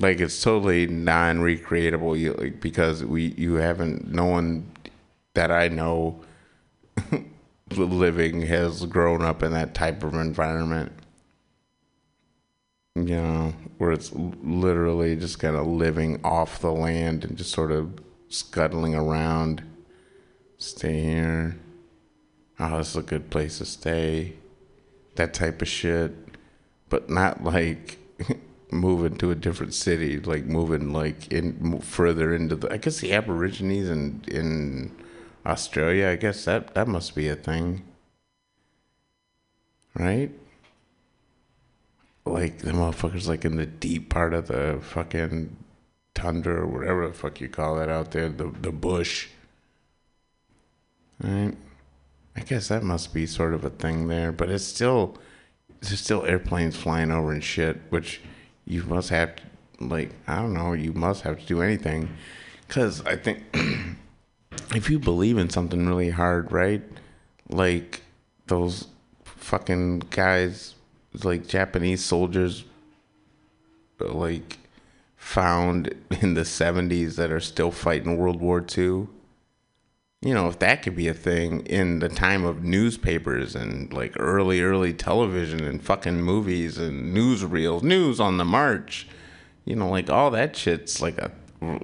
Like it's totally non-recreatable. You like because we you haven't no one that I know living has grown up in that type of environment. You know, where it's literally just kind of living off the land and just sort of scuttling around. Stay here. Oh, this is a good place to stay that type of shit, but not like moving to a different city, like moving like in further into the. I guess the Aborigines in in Australia. I guess that that must be a thing, right? Like the motherfuckers like in the deep part of the fucking tundra or whatever the fuck you call that out there, the the bush. Right? I guess that must be sort of a thing there, but it's still there's still airplanes flying over and shit, which you must have to, like I don't know, you must have to do anything cuz I think if you believe in something really hard, right? Like those fucking guys like Japanese soldiers like found in the 70s that are still fighting World War II you know, if that could be a thing in the time of newspapers and like early, early television and fucking movies and newsreels, news on the march, you know, like all that shit's like a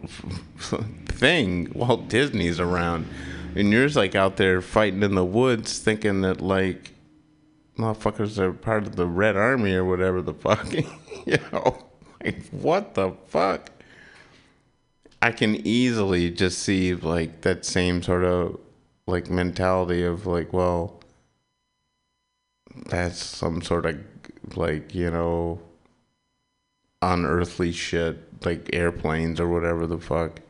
thing. Walt Disney's around, and you're like out there fighting in the woods, thinking that like motherfuckers are part of the Red Army or whatever the fuck, you know, like what the fuck. I can easily just see like that same sort of like mentality of like, well, that's some sort of like, you know, unearthly shit like airplanes or whatever the fuck.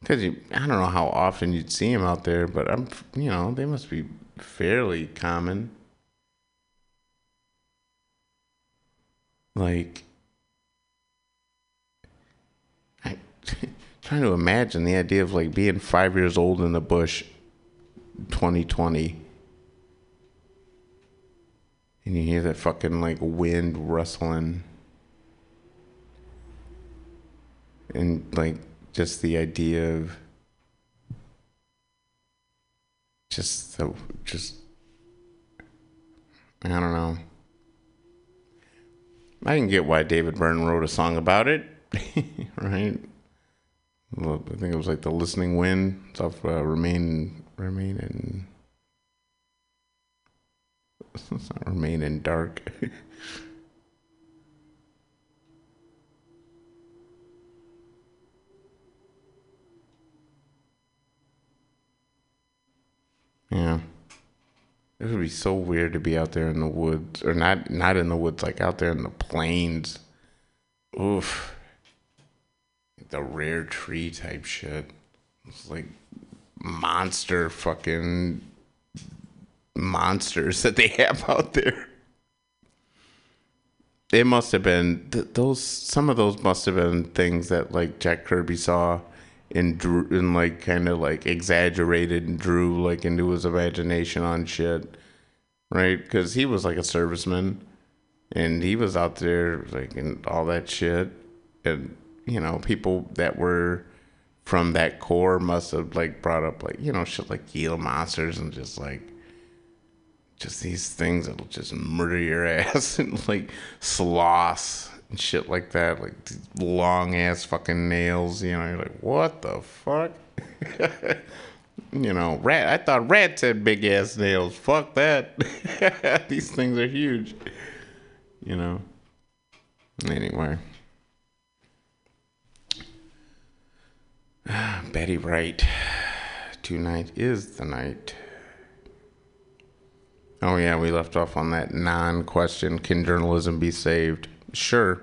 Because you, I don't know how often you'd see them out there, but I'm, you know, they must be fairly common. Like, I trying to imagine the idea of like being five years old in the bush, 2020, and you hear that fucking like wind rustling, and like just the idea of just the just I don't know. I can get why David Byrne wrote a song about it, right? I think it was like the listening wind. stuff. uh, remain remain in. It's not remain in dark. yeah. It would be so weird to be out there in the woods, or not not in the woods, like out there in the plains. Oof the rare tree type shit. It's like monster fucking monsters that they have out there. It must have been th- those. Some of those must have been things that like Jack Kirby saw and drew and like kind of like exaggerated and drew like into his imagination on shit, right? Because he was like a serviceman, and he was out there like and all that shit, and you know, people that were from that core must have like brought up like, you know, shit like Gila monsters and just like just these things that'll just murder your ass and like sloths and shit like that, like long ass fucking nails, you know, you're like, what the fuck? you know, rat I thought rats had big ass nails. Fuck that. these things are huge. You know. Anyway. Betty Wright. Tonight is the night. Oh, yeah, we left off on that non question Can journalism be saved? Sure.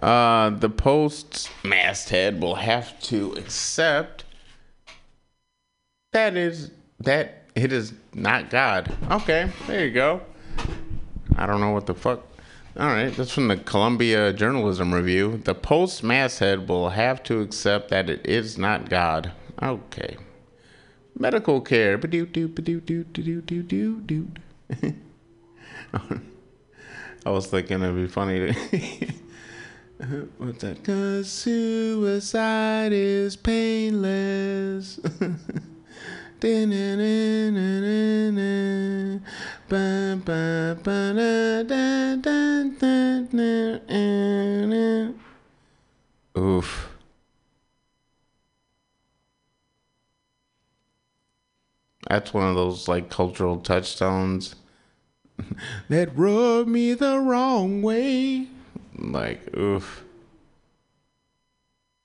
Uh, the Post's masthead will have to accept that is that it is not God. Okay, there you go. I don't know what the fuck all right, that's from the Columbia Journalism Review. The Post masthead will have to accept that it is not God. Okay. Medical care doo, doo, doo, doo, doo. I was thinking it'd be funny to. What's that? Cause suicide is painless. Oof. That's one of those like cultural touchstones that rubbed me the wrong way. Like, oof.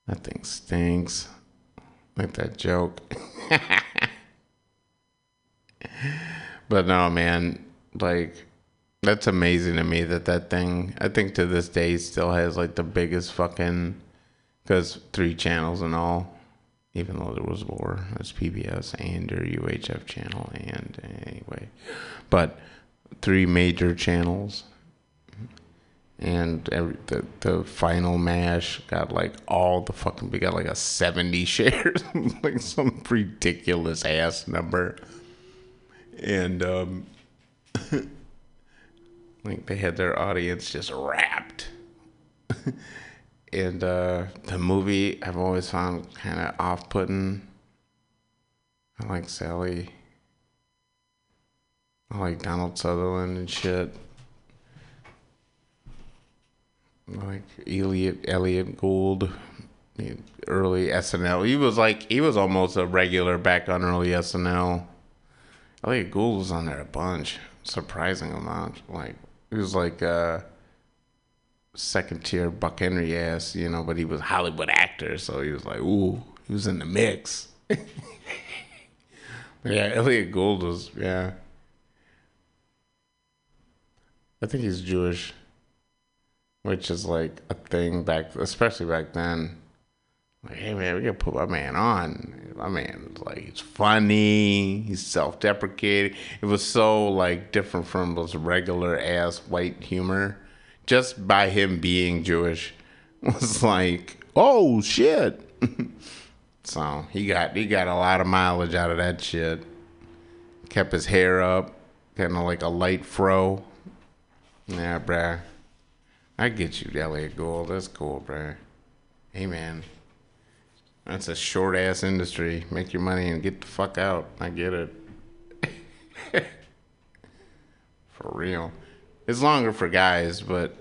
That thing stinks. Like that joke. but no, man, like that's amazing to me that that thing. I think to this day still has like the biggest fucking because three channels and all. Even though there was more, it's PBS and your UHF channel and anyway, but three major channels. And every, the the final M*A*S*H got like all the fucking we got like a 70 shares like some ridiculous ass number. And um like they had their audience just wrapped. And uh the movie i've always found kind of off-putting. I like sally i like donald sutherland and shit like Elliot Elliot Gould, early SNL. He was like he was almost a regular back on early SNL. Elliot Gould was on there a bunch, surprising amount. Like he was like uh second tier Buck Henry ass, you know, but he was Hollywood actor, so he was like, ooh, he was in the mix. yeah, Elliot Gould was yeah. I think he's Jewish. which is like a thing back, especially back then. Like, hey man, we gotta put my man on. My man's like, he's funny. He's self-deprecating. It was so like different from those regular ass white humor. Just by him being Jewish was like, oh shit. so he got he got a lot of mileage out of that shit. Kept his hair up, kind of like a light fro. Yeah, bruh. I get you, Elliot Gould. That's cool, bruh. Hey, man. That's a short ass industry. Make your money and get the fuck out. I get it. for real. It's longer for guys, but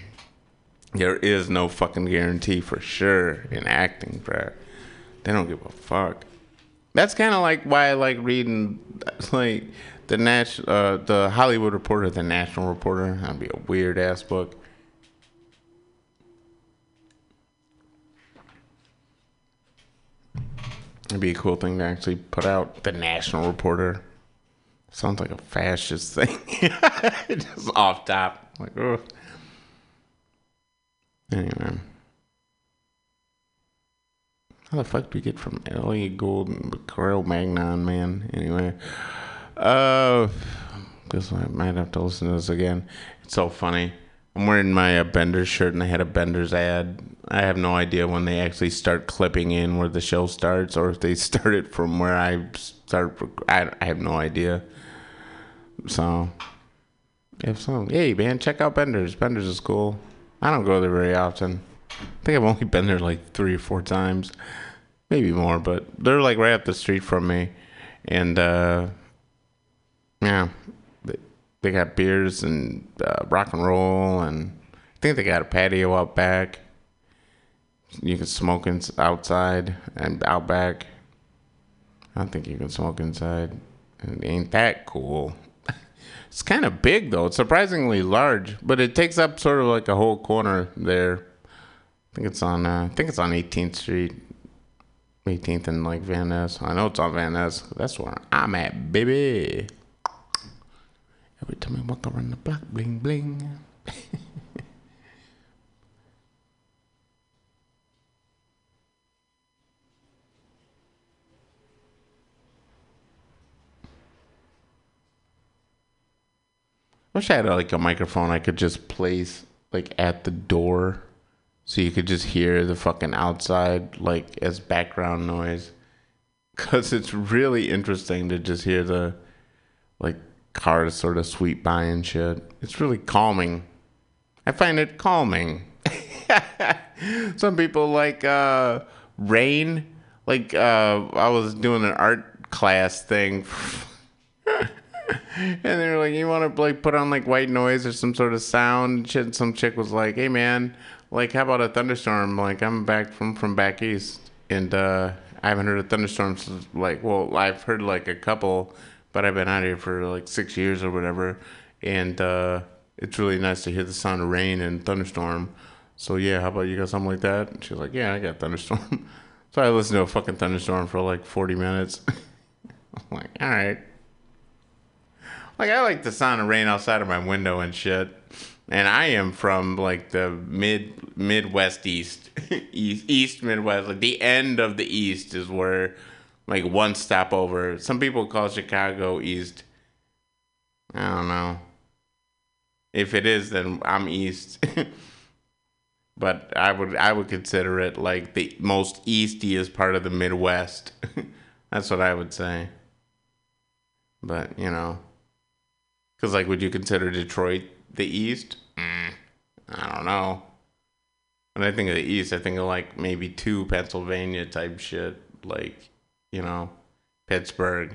there is no fucking guarantee for sure in acting, bruh. They don't give a fuck. That's kind of like why I like reading, like the Nash, uh, the Hollywood Reporter, the National Reporter. That'd be a weird ass book. It'd be a cool thing to actually put out. The National Reporter. Sounds like a fascist thing. Just off top. Like, oh. Anyway. How the fuck do we get from Elliot Gould and Carl Magnon, man? Anyway. Uh, because I might have to listen to this again. It's so funny. I'm wearing my uh, Benders shirt and they had a Benders ad. I have no idea when they actually start clipping in where the show starts or if they start it from where I start. I, I have no idea. So, if so, hey man, check out Benders. Benders is cool. I don't go there very often. I think I've only been there like three or four times, maybe more, but they're like right up the street from me. And, uh, yeah, they, they got beers and uh, rock and roll, and I think they got a patio out back. You can smoke in, outside and out back. I don't think you can smoke inside. It ain't that cool. it's kind of big though. It's surprisingly large, but it takes up sort of like a whole corner there. I think it's on. Uh, I think it's on 18th Street, 18th and like Van Ness. I know it's on Van Ness. That's where I'm at, baby. Every time I walk around the block, bling bling. wish I had like a microphone I could just place like at the door so you could just hear the fucking outside like as background noise. Cause it's really interesting to just hear the like cars sort of sweep by and shit. It's really calming. I find it calming. Some people like uh, rain. Like uh, I was doing an art class thing, and they were like, "You want to like put on like white noise or some sort of sound?" Shit. Some chick was like, "Hey man, like how about a thunderstorm? Like I'm back from from back east, and uh, I haven't heard of thunderstorms. Like, well, I've heard like a couple." But I've been out here for like six years or whatever, and uh, it's really nice to hear the sound of rain and thunderstorm. So yeah, how about you got something like that? And she's like, yeah, I got thunderstorm. so I listened to a fucking thunderstorm for like forty minutes. I'm like, all right. Like I like the sound of rain outside of my window and shit. And I am from like the mid Midwest East, East East Midwest, like the end of the East is where like one stop over. Some people call Chicago East. I don't know. If it is, then I'm East. but I would I would consider it like the most eastiest part of the Midwest. That's what I would say. But you know, because like, would you consider Detroit the East? Mm, I don't know. When I think of the East, I think of like maybe two Pennsylvania type shit, like you know, Pittsburgh.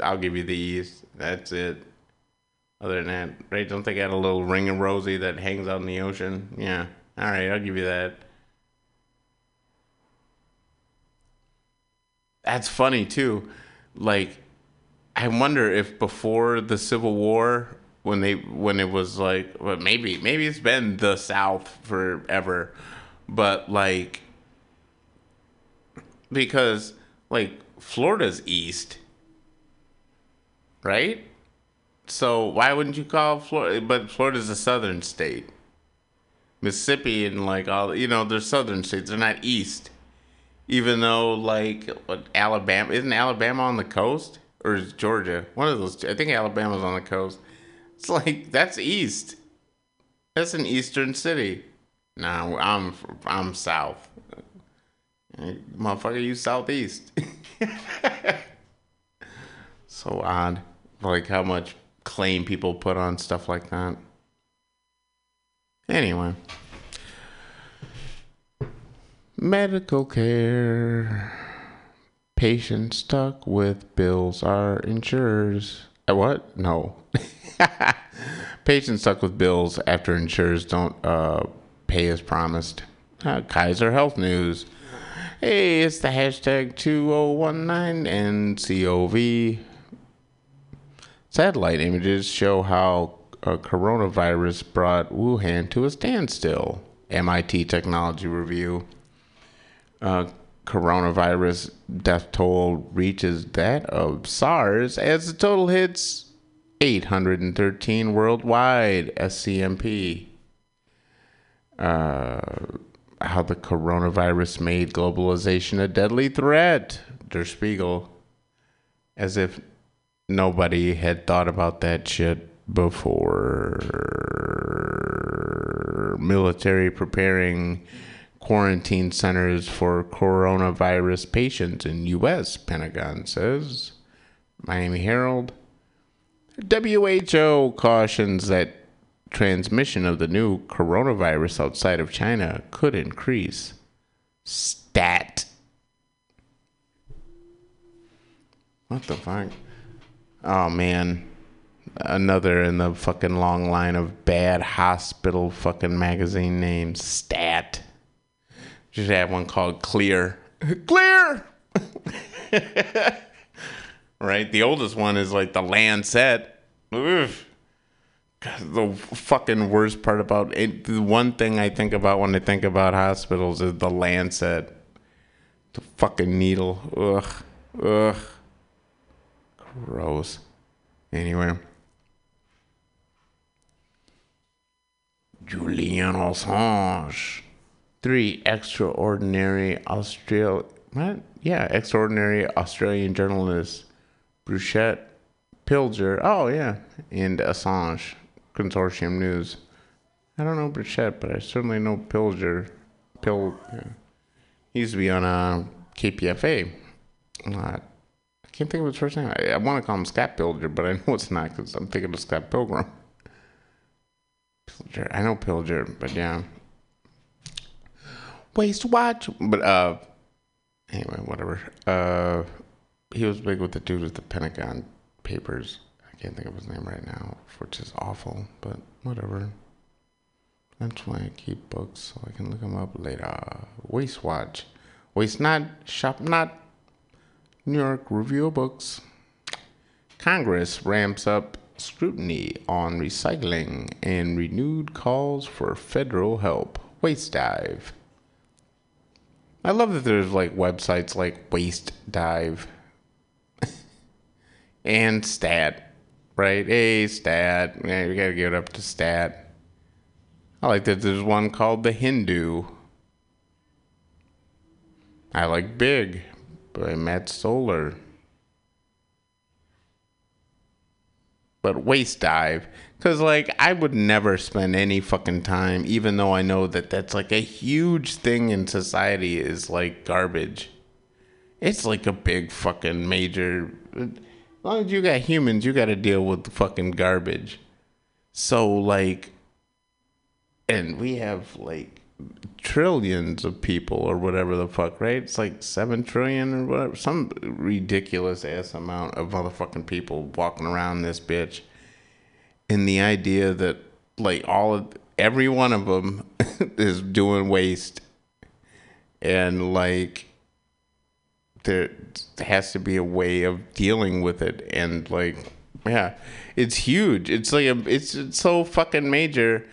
I'll give you the East. That's it. Other than that, right? Don't they got a little ring of Rosie that hangs out in the ocean? Yeah. All right, I'll give you that. That's funny too. Like, I wonder if before the Civil War, when they when it was like, well, maybe maybe it's been the South forever, but like, because like Florida's east, right? So why wouldn't you call Florida? But Florida's a southern state. Mississippi and like all you know, they're southern states. They're not east. Even though like Alabama isn't Alabama on the coast or is Georgia one of those? I think Alabama's on the coast. It's like that's east. That's an eastern city. Nah, I'm I'm south. Motherfucker, you southeast. so odd. Like how much claim people put on stuff like that. Anyway. Medical care. Patients stuck with bills are insurers. Uh, what? No. Patients stuck with bills after insurers don't uh, pay as promised. Uh, Kaiser Health News. Hey, it's the hashtag 2019 NCOV. Satellite images show how a coronavirus brought Wuhan to a standstill. MIT Technology Review. Uh, coronavirus death toll reaches that of SARS as the total hits 813 worldwide. SCMP. Uh, how the coronavirus made globalization a deadly threat. Der Spiegel. As if nobody had thought about that shit before. Military preparing quarantine centers for coronavirus patients in U.S., Pentagon says. Miami Herald. WHO cautions that transmission of the new coronavirus outside of China could increase. Stat. What the fuck? Oh man. Another in the fucking long line of bad hospital fucking magazine names. Stat. Just have one called Clear. Clear! right? The oldest one is like the Lancet. Oof. The fucking worst part about it, the one thing I think about when I think about hospitals is the Lancet. The fucking needle. Ugh. Ugh. Gross. Anyway. Julian Assange. Three extraordinary Australia. What? Yeah, extraordinary Australian journalists. Bruchette, Pilger. Oh, yeah. And Assange. Consortium News. I don't know Bruchette, but I certainly know Pilger. Pil. He used to be on uh, KPFA. Uh, I can't think of his first name. I, I want to call him Scott Pilger, but I know it's not because I'm thinking of Scott Pilgrim. Pilger. I know Pilger, but yeah. Waste watch. But, uh, anyway, whatever. Uh, he was big with the dude with the Pentagon Papers. I can't think of his name right now, which is awful, but whatever. That's why I keep books so I can look them up later. Waste Watch. Waste Not, Shop Not. New York Review of Books. Congress ramps up scrutiny on recycling and renewed calls for federal help. Waste Dive. I love that there's like websites like Waste Dive and Stat, right? Hey, Stat. Yeah, we gotta give it up to Stat. I like that there's one called The Hindu. I like Big by Matt Stoller. But Waste Dive, because like I would never spend any fucking time, even though I know that that's like a huge thing in society is like garbage. It's like a big fucking major. Long as you got humans, you got to deal with the fucking garbage. So like, and we have like trillions of people or whatever the fuck, right? It's like seven trillion or whatever, some ridiculous ass amount of motherfucking people walking around this bitch. And the idea that like all of every one of them is doing waste, and like there has to be a way of dealing with it, and like yeah, it's huge. It's like a, it's, it's so fucking major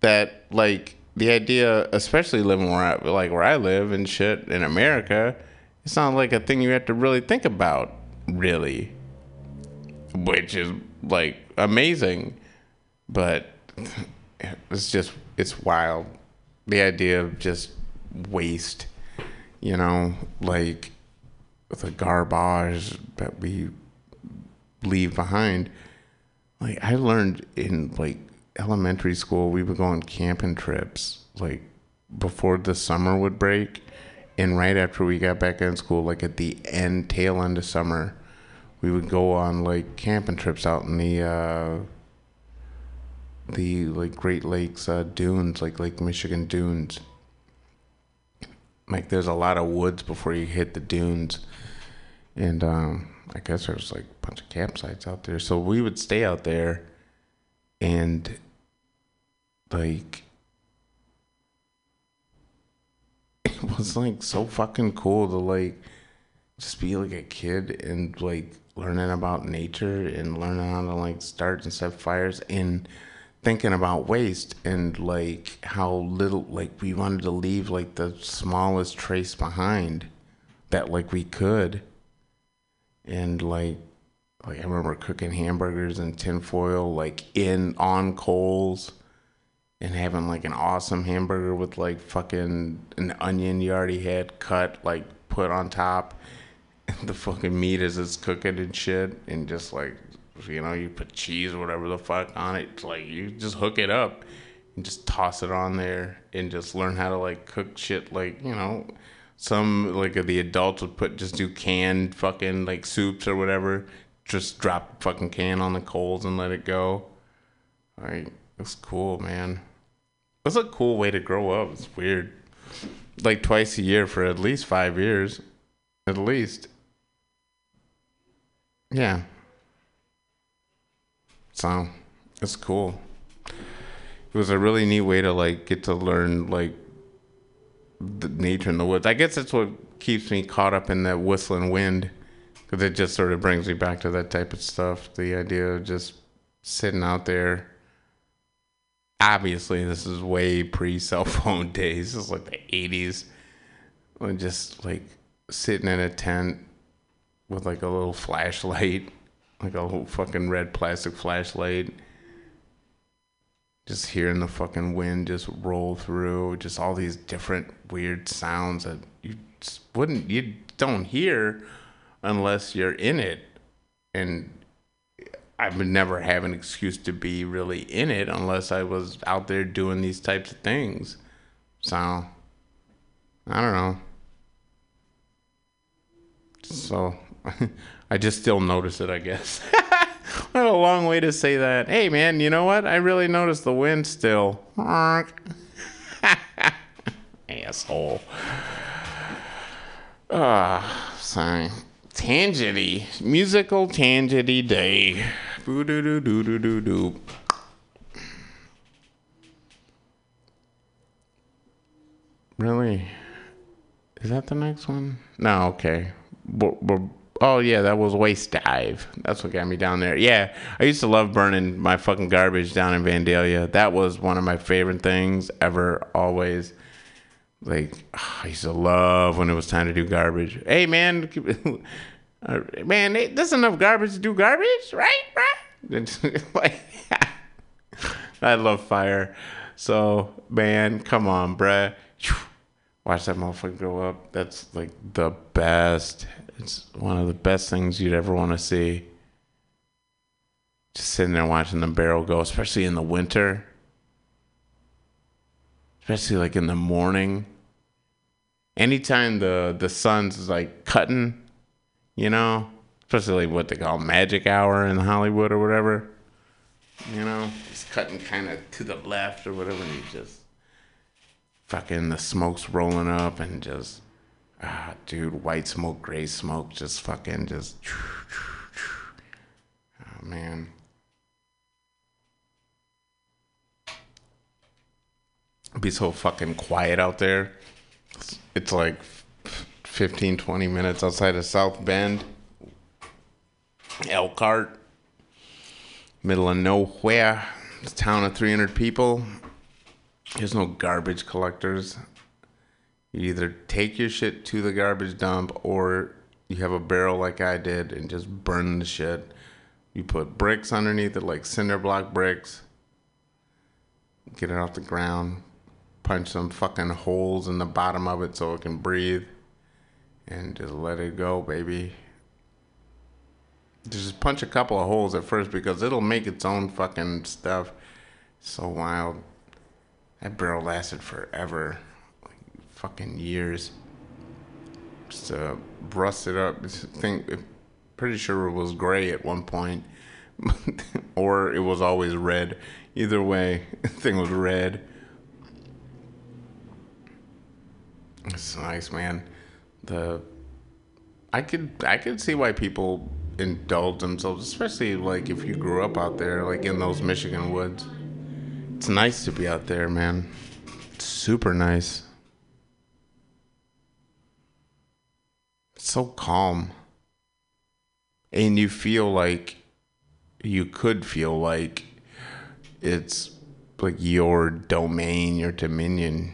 that like the idea, especially living where I, like where I live and shit in America, it's not like a thing you have to really think about, really, which is like amazing, but it's just it's wild. The idea of just waste, you know, like the garbage that we leave behind. Like I learned in like elementary school, we would go on camping trips like before the summer would break, and right after we got back in school, like at the end tail end of summer, we would go on like camping trips out in the uh, the like Great Lakes uh, dunes, like Lake Michigan dunes. Like there's a lot of woods before you hit the dunes, and um, I guess there's like a bunch of campsites out there. So we would stay out there, and like it was like so fucking cool to like just be like a kid and like learning about nature and learning how to like start and set fires and thinking about waste and like how little like we wanted to leave like the smallest trace behind that like we could. And like like I remember cooking hamburgers in tinfoil like in on coals and having like an awesome hamburger with like fucking an onion you already had cut like put on top. And the fucking meat as it's cooking and shit and just like you know you put cheese or whatever the fuck on it like you just hook it up and just toss it on there and just learn how to like cook shit like you know some like the adults would put just do canned fucking like soups or whatever just drop fucking can on the coals and let it go like it's cool man that's a cool way to grow up. It's weird. Like twice a year for at least five years. At least. Yeah. So it's cool. It was a really neat way to like get to learn like the nature in the woods. I guess that's what keeps me caught up in that whistling wind because it just sort of brings me back to that type of stuff. The idea of just sitting out there obviously this is way pre cell phone days. Is like the eighties. Just like sitting in a tent with like a little flashlight, like a little fucking red plastic flashlight. Just hearing the fucking wind just roll through, just all these different weird sounds that you wouldn't, you don't hear unless you're in it. And I would never have an excuse to be really in it unless I was out there doing these types of things. So, I don't know. So, I just still notice it, I guess. what a long way to say that. Hey, man, you know what? I really notice the wind still. Asshole. Ah, oh, sorry. Tangenty. Musical Tangenty Day. Boo doo doo doo doo doo doo. Really? Is that the next one? No, okay. We're, we're, oh, yeah, that was Waste Dive. That's what got me down there. Yeah, I used to love burning my fucking garbage down in Vandalia. That was one of my favorite things ever, always. Like, I used to love when it was time to do garbage. Hey, man, uh, man, there's enough garbage to do garbage, right? Right? I love fire. So, man, come on, bruh. Watch that motherfucker go up. That's like the best. It's one of the best things you'd ever want to see. Just sitting there watching the barrel go, especially in the winter. Especially like in the morning. Anytime the the sun's like cutting you know, especially what they call magic hour in Hollywood or whatever. You know, it's cutting kind of to the left or whatever, and you just fucking the smoke's rolling up and just ah, dude, white smoke, gray smoke, just fucking just. Oh man. Be so fucking quiet out there. It's, it's like 15, 20 minutes outside of South Bend. Elkhart, middle of nowhere. It's a town of 300 people. There's no garbage collectors. You either take your shit to the garbage dump or you have a barrel like I did and just burn the shit. You put bricks underneath it, like cinder block bricks. get it off the ground, punch some fucking holes in the bottom of it so it can breathe, and just let it go, baby. Just punch a couple of holes at first because it'll make its own fucking stuff. So wild. That barrel lasted forever, fucking years. Just uh, rusted up. This thing, pretty sure it was gray at one point, or it was always red. Either way, the thing was red. It's nice, man. The I could I could see why people indulge themselves, especially like if you grew up out there, like in those Michigan woods. It's nice to be out there, man. It's super nice. It's so calm. And you feel like you could feel like it's like your domain, your dominion.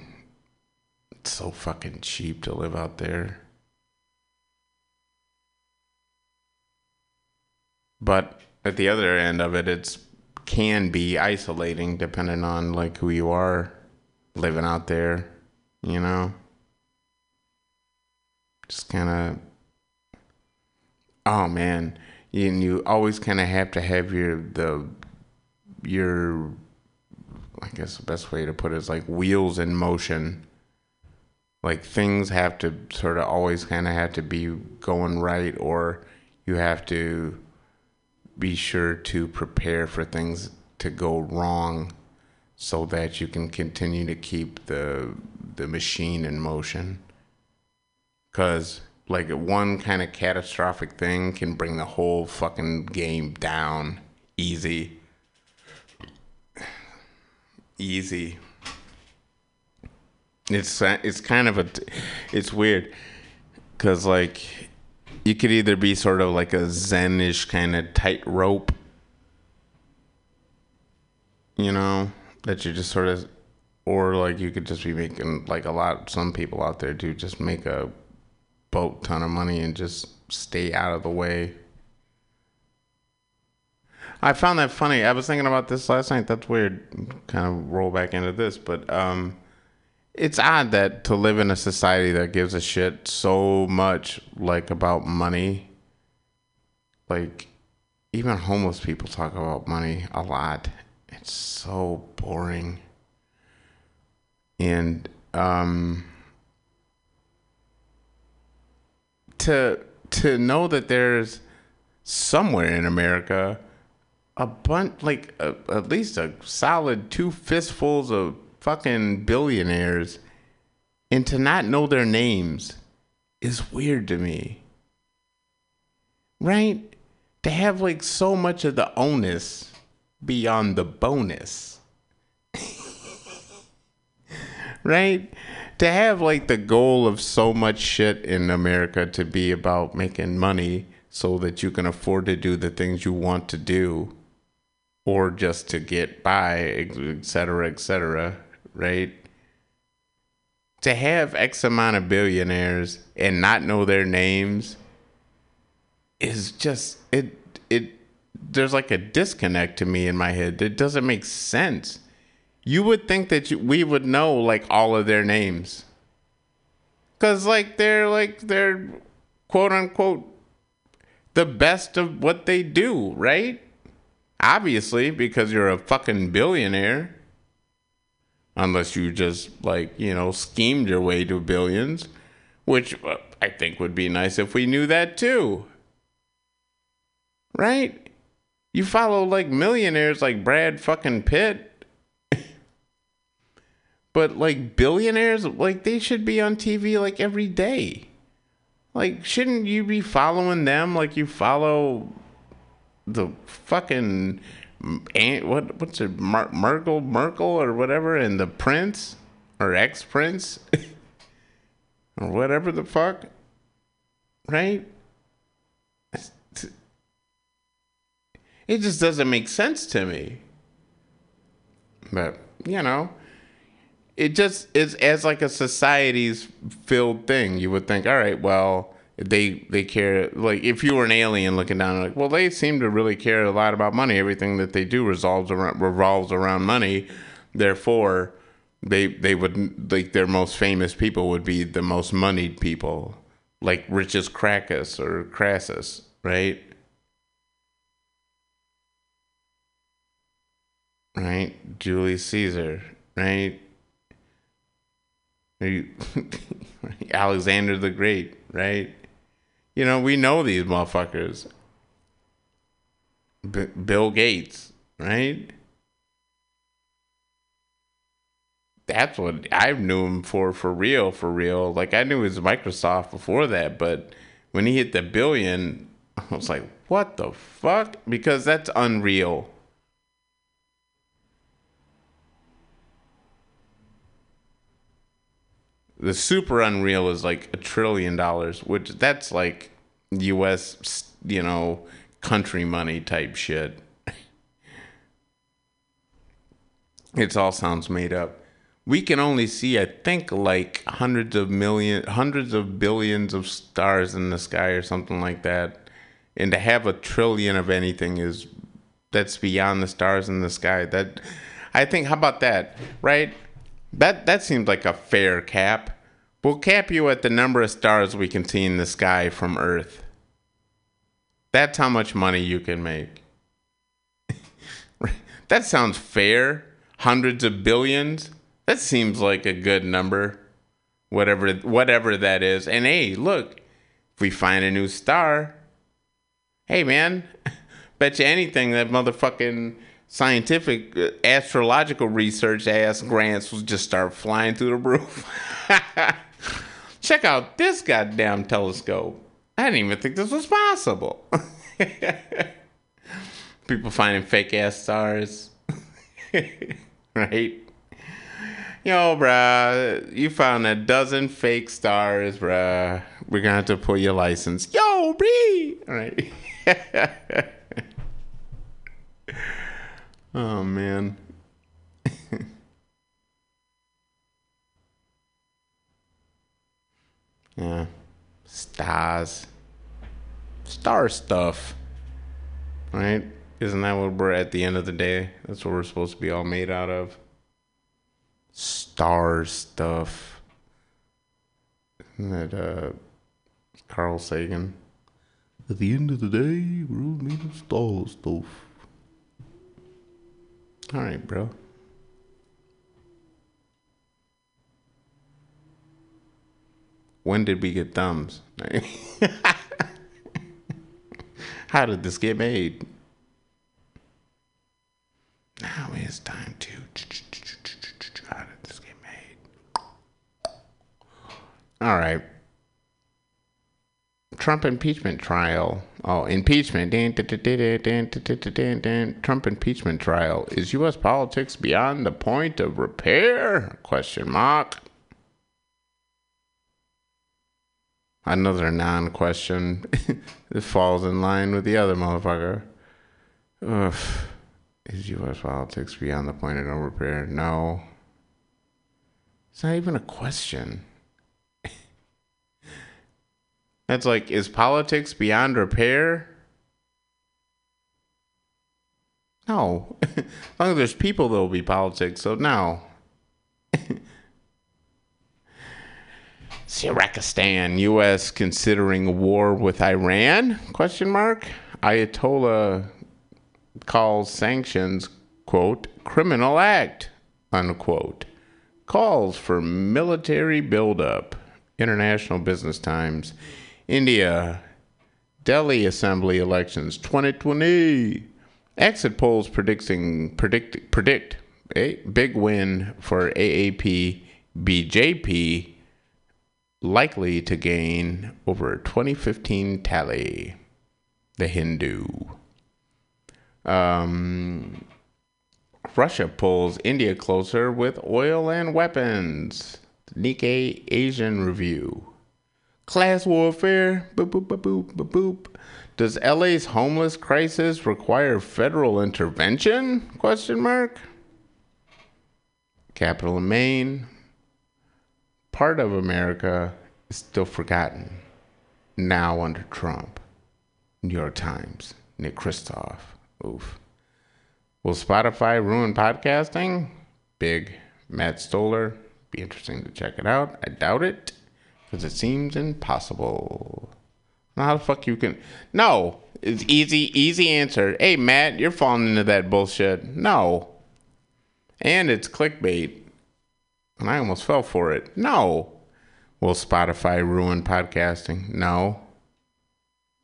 It's so fucking cheap to live out there. But at the other end of it, it's can be isolating depending on like who you are living out there, you know. Just kind of oh man, and you always kind of have to have your the your I guess the best way to put it is like wheels in motion. Like things have to sort of always kind of have to be going right, or you have to be sure to prepare for things to go wrong so that you can continue to keep the the machine in motion cuz like one kind of catastrophic thing can bring the whole fucking game down. Easy. Easy. It's it's kind of a it's weird. Cuz like you could either be sort of like a zenish kind of tightrope, you know, that you just sort of, or like you could just be making like a lot. Some people out there do just make a boat ton of money and just stay out of the way. I found that funny. I was thinking about this last night. That's weird. Kind of roll back into this, but um, it's odd that to live in a society that gives a shit so much like about money like even homeless people talk about money a lot it's so boring and um to to know that there's somewhere in america a bunch like a, at least a solid two fistfuls of fucking billionaires and to not know their names is weird to me. Right? To have like so much of the onus beyond the bonus. right? To have like the goal of so much shit in America to be about making money so that you can afford to do the things you want to do or just to get by, et cetera, et cetera right? To have X amount of billionaires and not know their names is just it it there's like a disconnect to me in my head. It doesn't make sense. You would think that you, we would know like all of their names. Cuz like they're like they're quote unquote the best of what they do, right? Obviously, because you're a fucking billionaire unless you just like you know schemed your way to billions which uh, i think would be nice if we knew that too right you follow like millionaires like brad fucking pitt but like billionaires like they should be on tv like every day. Like shouldn't you be following them like you follow the fucking Aunt, what what's it Mer- Merkel Merkel or whatever and the prince or ex prince or whatever the fuck right? It just doesn't make sense to me. But you know it just is as like a society's filled thing you would think all right well they they care like if you were an alien looking down like well they seem to really care a lot about money everything that they do resolves around revolves around money Therefore, they they would like their most famous people would be the most moneyed people, like richest Crackus or Crassus, right? Right, Julius Caesar, right? Alexander the Great, right? You know, we know these motherfuckers. B- Bill Gates, right? That's what I knew him for, for real, for real. Like I knew was Microsoft before that, but when he hit the billion, I was like, what the fuck? Because that's unreal. The super unreal is like a trillion dollars, which that's like US, you know, country money type shit. it all sounds made up. We can only see, I think, like hundreds of million, hundreds of billions of stars in the sky or something like that. And to have a trillion of anything is that's beyond the stars in the sky. That I think. How about that? Right? That that seems like a fair cap. We'll cap you at the number of stars we can see in the sky from Earth. That's how much money you can make. that sounds fair. Hundreds of billions. That seems like a good number. Whatever whatever that is. And hey, look, if we find a new star, hey man, bet you anything that motherfucking scientific uh, astrological research ass grants will just start flying through the roof. Check out this goddamn telescope. I didn't even think this was possible. People finding fake ass stars. right? Yo, bruh, you found a dozen fake stars, bruh. We're gonna have to pull your license. Yo! All right. Oh, man. yeah. Stars. Star stuff. Right? Isn't that what we're at the end of the day? That's what we're supposed to be all made out of. Star stuff. Isn't that uh Carl Sagan? At the end of the day, we're all made of star stuff. Alright, bro. When did we get thumbs? How did this get made? Now it's time to. How did this get made? All right. Trump impeachment trial. Oh, impeachment. Trump impeachment trial. Is U.S. politics beyond the point of repair? Question mark. Another non-question. it falls in line with the other motherfucker. Ugh. Is U.S. politics beyond the point of no repair? No. It's not even a question. That's like, is politics beyond repair? No. as long as there's people, there will be politics. So no. Syraqistan, U.S. considering war with Iran? Question mark. Ayatollah calls sanctions, quote, criminal act, unquote. Calls for military buildup. International Business Times. India. Delhi Assembly elections 2020. Exit polls predicting predict predict a big win for AAP BJP likely to gain over 2015 tally. The Hindu. Um, Russia pulls India closer with oil and weapons. Nikkei Asian Review. Class warfare. Boop, boop, boop, boop, boop, boop. Does LA's homeless crisis require federal intervention? Question mark. Capital of Maine. Part of America is still forgotten. Now under Trump. New York Times. Nick Kristof. Oof. Will Spotify ruin podcasting? big Matt Stoller. Be interesting to check it out. I doubt it because it seems impossible. How the fuck you can? No, it's easy. Easy answer. Hey Matt, you're falling into that bullshit. No, and it's clickbait. And I almost fell for it. No. Will Spotify ruin podcasting? No.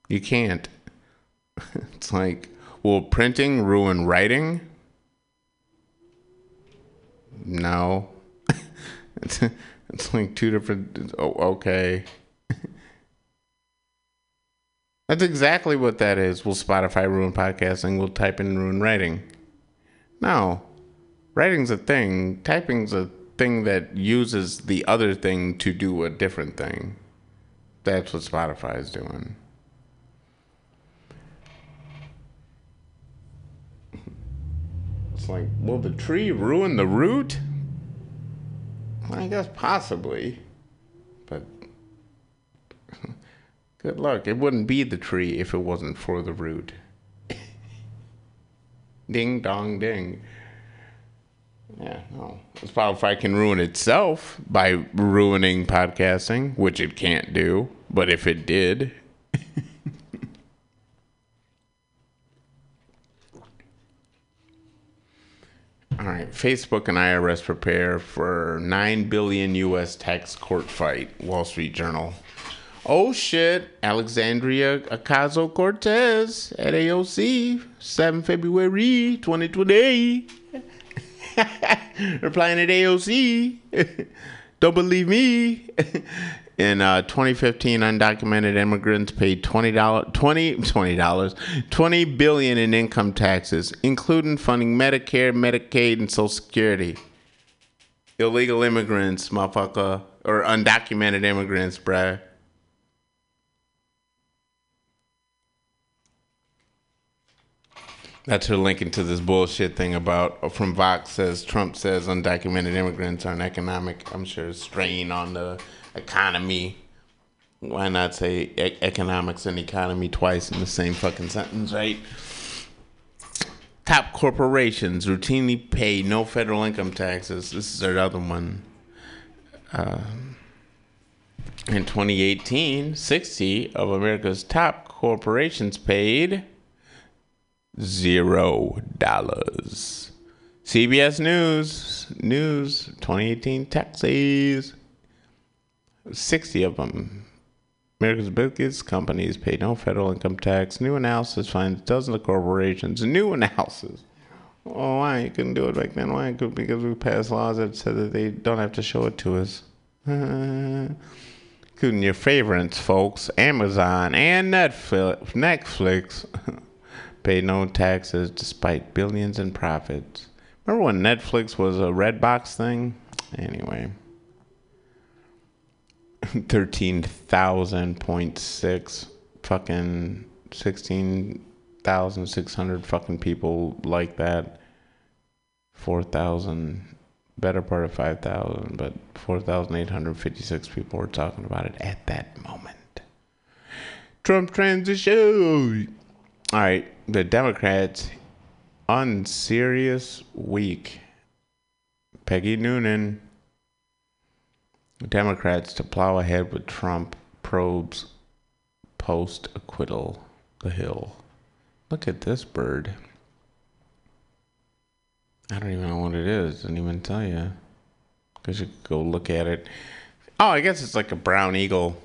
You can't. it's like, will printing ruin writing? No. it's, like two different. Oh, okay. That's exactly what that is. Will Spotify ruin podcasting? Will type in ruin writing? No. Writing's a thing. Typing's a thing that uses the other thing to do a different thing. That's what Spotify is doing. It's like, will the tree ruin the root? I guess possibly. But good luck. It wouldn't be the tree if it wasn't for the root. ding dong ding. Yeah, no. Spotify can ruin itself by ruining podcasting, which it can't do. But if it did. All right, Facebook and IRS prepare for 9 billion US tax court fight, Wall Street Journal. Oh shit, Alexandria Ocasio Cortez at AOC, 7 February 2020. Replying at AOC. Don't believe me. In uh, 2015, undocumented immigrants paid twenty dollars, twenty twenty dollars, twenty billion in income taxes, including funding Medicare, Medicaid, and Social Security. Illegal immigrants, motherfucker, or undocumented immigrants, bruh. That's her linking to this bullshit thing about uh, from Vox says Trump says undocumented immigrants are an economic, I'm sure, strain on the economy. Why not say e- economics and economy twice in the same fucking sentence, right? Top corporations routinely pay no federal income taxes. This is another one. Uh, in 2018, 60 of America's top corporations paid zero dollars. CBS News, News 2018 taxes. 60 of them. America's biggest companies pay no federal income tax. New analysis finds dozens of corporations. New analysis. Oh, why you couldn't do it back then? Why? Because we passed laws that said that they don't have to show it to us. Including your favorites, folks, Amazon and Netflix. Netflix. pay no taxes despite billions in profits. Remember when Netflix was a red box thing? Anyway. 13,000.6 fucking 16,600 fucking people like that. 4,000 better part of 5,000, but 4,856 people were talking about it at that moment. Trump transition. All right, the Democrats on serious week. Peggy Noonan. Democrats to plow ahead with Trump probes post acquittal. The Hill. Look at this bird. I don't even know what it is. Didn't even tell you. Because you go look at it. Oh, I guess it's like a brown eagle.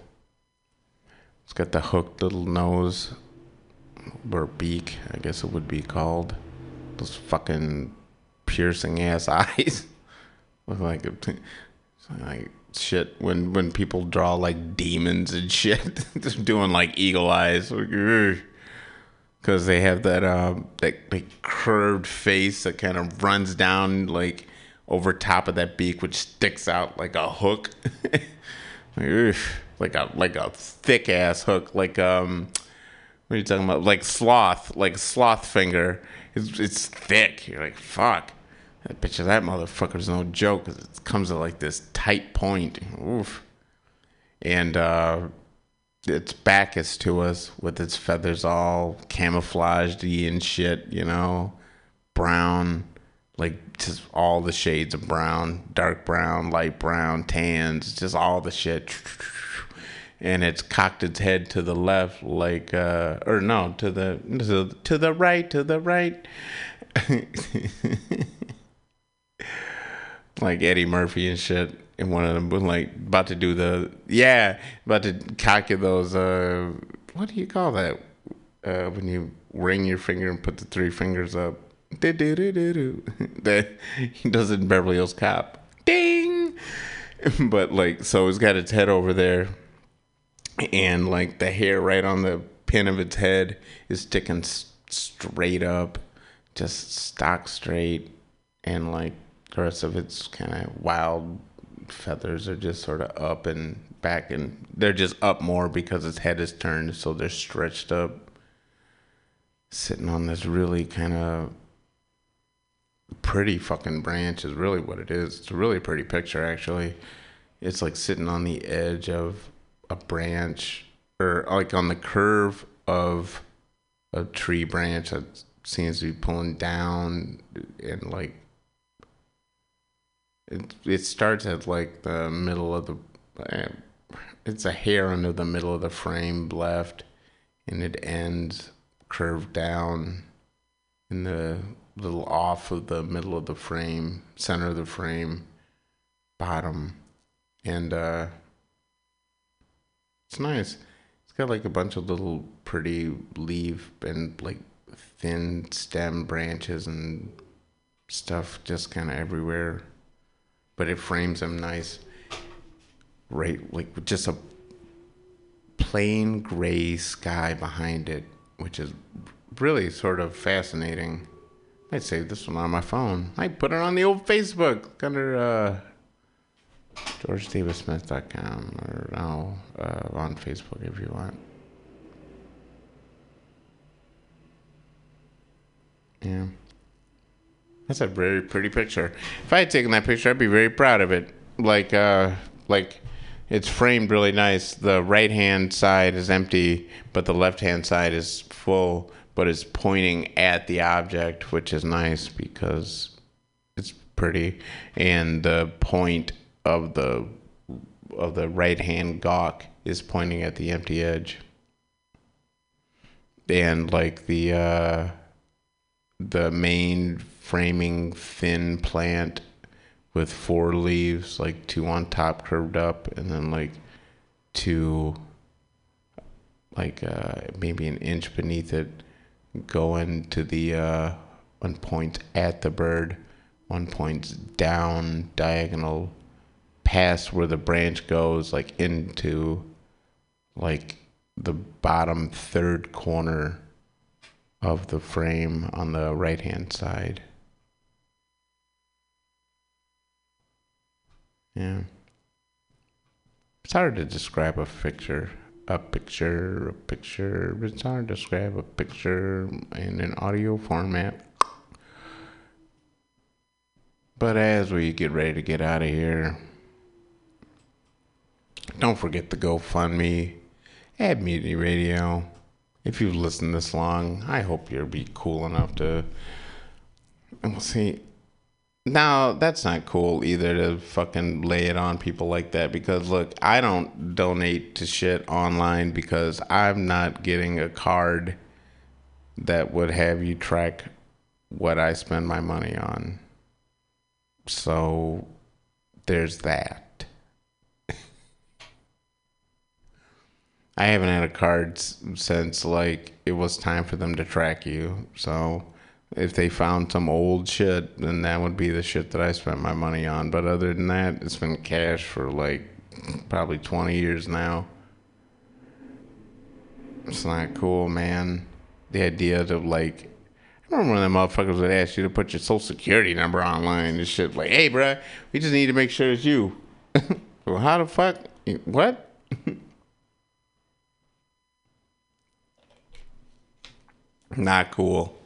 It's got the hooked little nose or beak, I guess it would be called. Those fucking piercing ass eyes. Look like a, like shit when when people draw like demons and shit. Just doing like eagle eyes. Because they have that um that like curved face that kind of runs down like over top of that beak, which sticks out like a hook, like a like a thick ass hook, like um what are you talking about? Like sloth, like sloth finger. It's, it's thick. You're like, fuck. That picture of that motherfucker's no joke. It comes at like this tight point. Oof. And uh, its back is to us with its feathers all camouflaged and shit, you know, brown. like just all the shades of brown, dark brown, light brown, tans, just all the shit. And it's cocked its head to the left, like, uh, or no, to the to, to the right, to the right, like Eddie Murphy and shit. And one of them was like about to do the yeah, about to cock those. Uh, what do you call that? Uh, when you ring your finger and put the three fingers up that he does it in Beverly Hills Cop. Ding! But like, so it's got its head over there, and like the hair right on the pin of its head is sticking straight up, just stock straight, and like the rest of its kind of wild feathers are just sort of up and back, and they're just up more because its head is turned, so they're stretched up, sitting on this really kind of pretty fucking branch is really what it is. It's a really pretty picture actually. It's like sitting on the edge of a branch or like on the curve of a tree branch that seems to be pulling down and like it it starts at like the middle of the it's a hair under the middle of the frame left and it ends curved down in the little off of the middle of the frame, center of the frame, bottom, and uh, it's nice. It's got like a bunch of little pretty leaf and like thin stem branches and stuff just kind of everywhere, but it frames them nice. Right, like just a plain gray sky behind it, which is really sort of fascinating. I'd save this one on my phone. I put it on the old Facebook under uh, GeorgeDavisSmith.com or no, uh, on Facebook if you want. Yeah. That's a very pretty picture. If I had taken that picture, I'd be very proud of it. Like, uh, like it's framed really nice. The right hand side is empty, but the left hand side is full but it's pointing at the object, which is nice because it's pretty. And the point of the of the right hand gawk is pointing at the empty edge. And like the uh, the main framing thin plant with four leaves, like two on top curved up, and then like two like uh, maybe an inch beneath it going to the uh, one point at the bird, one point down diagonal, past where the branch goes, like into like the bottom third corner of the frame on the right hand side. Yeah. It's hard to describe a picture a picture, a picture. It's hard to describe a picture in an audio format. But as we get ready to get out of here, don't forget the GoFundMe at Mutiny Radio. If you've listened this long, I hope you'll be cool enough to. And we'll see. Now, that's not cool either to fucking lay it on people like that because look, I don't donate to shit online because I'm not getting a card that would have you track what I spend my money on. So there's that. I haven't had a card since like it was time for them to track you. So if they found some old shit, then that would be the shit that I spent my money on. But other than that, it's been cash for like probably 20 years now. It's not cool, man. The idea of like, I remember when the motherfuckers would ask you to put your social security number online and shit. Like, hey, bruh, we just need to make sure it's you. well, how the fuck? What? not cool.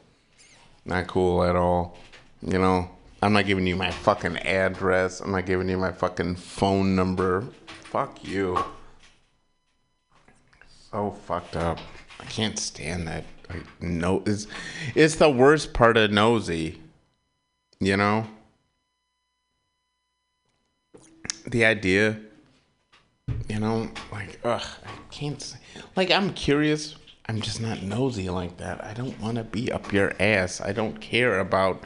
Not cool at all. You know, I'm not giving you my fucking address. I'm not giving you my fucking phone number. Fuck you. So fucked up. I can't stand that. Like, no, it's, it's the worst part of nosy. You know? The idea, you know, like, ugh, I can't like, I'm curious. I'm just not nosy like that. I don't want to be up your ass. I don't care about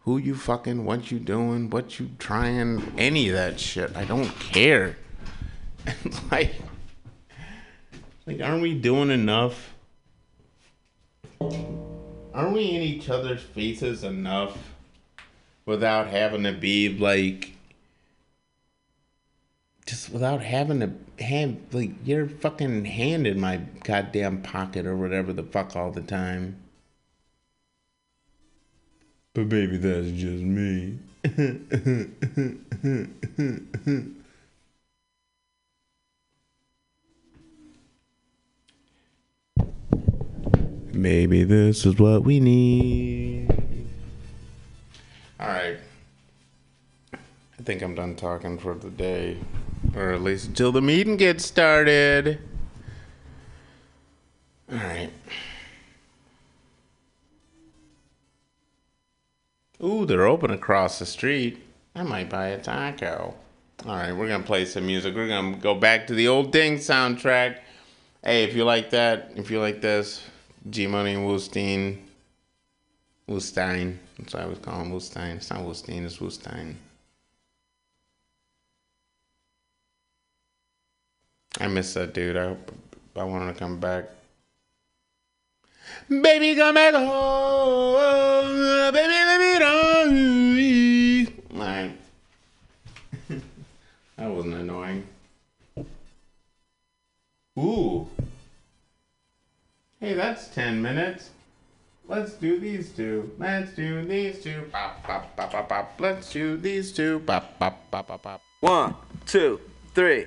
who you fucking, what you doing, what you trying, any of that shit. I don't care. like, like, aren't we doing enough? Aren't we in each other's faces enough without having to be like, just without having to have like your fucking hand in my goddamn pocket or whatever the fuck all the time? But baby, that's just me. Maybe this is what we need. All right. I think I'm done talking for the day, or at least until the meeting gets started. All right. Ooh, they're open across the street. I might buy a taco. All right, we're gonna play some music. We're gonna go back to the old Ding soundtrack. Hey, if you like that, if you like this, G Money and Woostein. Wustein. That's what I was calling Wustein. It's not Wustein, it's Wustein. I miss that dude. I I want him to come back. Baby, come back home. Baby, let me know. Alright. that wasn't annoying. Ooh. Hey, that's 10 minutes. Let's do these two. Let's do these two. Pop, pop, pop, pop, pop. Let's do these two. Pop, pop, pop, pop, pop. One, two, three.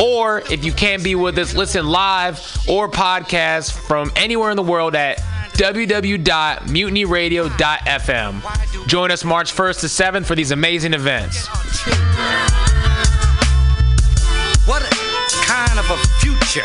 Or if you can't be with us, listen live or podcast from anywhere in the world at www.mutinyradio.fm. Join us March 1st to 7th for these amazing events. What kind of a future?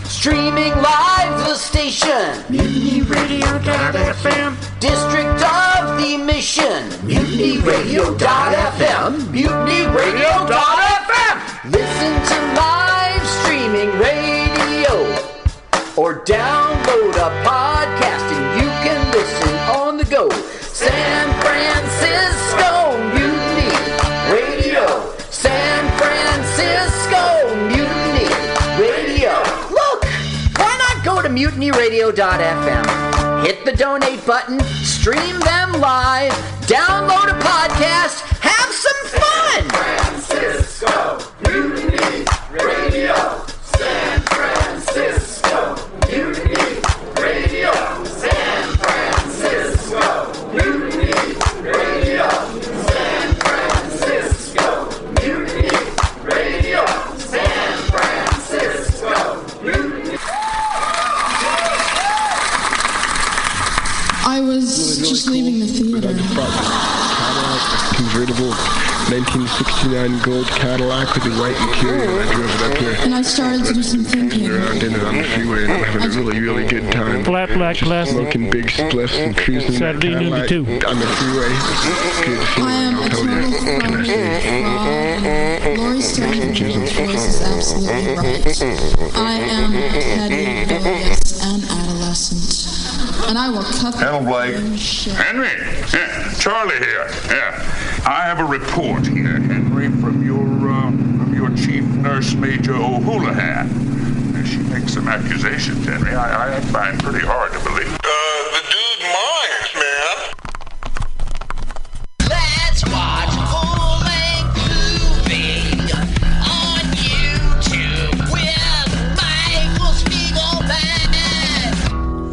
Streaming live the station. MutinyRadio.fm. District of the Mission. MutinyRadio.fm. MutinyRadio.fm. Listen to live streaming radio or download a podcast and you can listen on the go. mutinyradio.fm? Hit the donate button, stream them live, download a podcast, have some fun. Francisco Mutiny Radio. Was just leaving the theater. convertible 1969 gold Cadillac with the white interior. I drove it up here. And I started to do some thinking. Around in it on the freeway and I'm having a really, really good time. Flat black Just classic. Smoking big spliffs and cruising that Saturday noon to Cadillac two. on the freeway. It's good I am feeling, a I'll tell total you. Can I say? of Laurie voice is absolutely right. I am petty, rebellious, and adolescent. And I will cut the Blake. Henry, yeah, Charlie here. Yeah, I have a report here, Henry, from your uh, from your chief nurse, Major O'Houlihan. She makes some accusations, Henry. I, I find pretty hard to believe.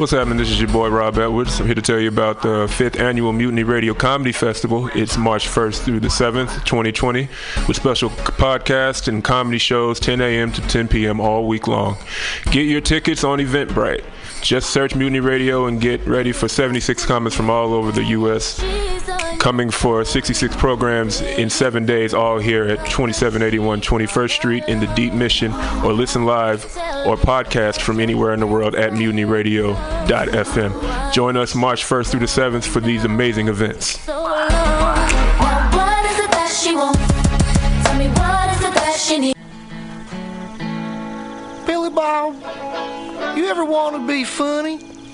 What's happening? This is your boy Rob Edwards. I'm here to tell you about the fifth annual Mutiny Radio Comedy Festival. It's March 1st through the 7th, 2020, with special podcasts and comedy shows 10 a.m. to 10 p.m. all week long. Get your tickets on Eventbrite. Just search Mutiny Radio and get ready for 76 comments from all over the U.S. Coming for 66 programs in seven days, all here at 2781 21st Street in the Deep Mission, or listen live or podcast from anywhere in the world at mutinyradio.fm. Join us March 1st through the 7th for these amazing events. What is it that she wants? Tell me what is it that she needs? Billy Bob, you ever want to be funny?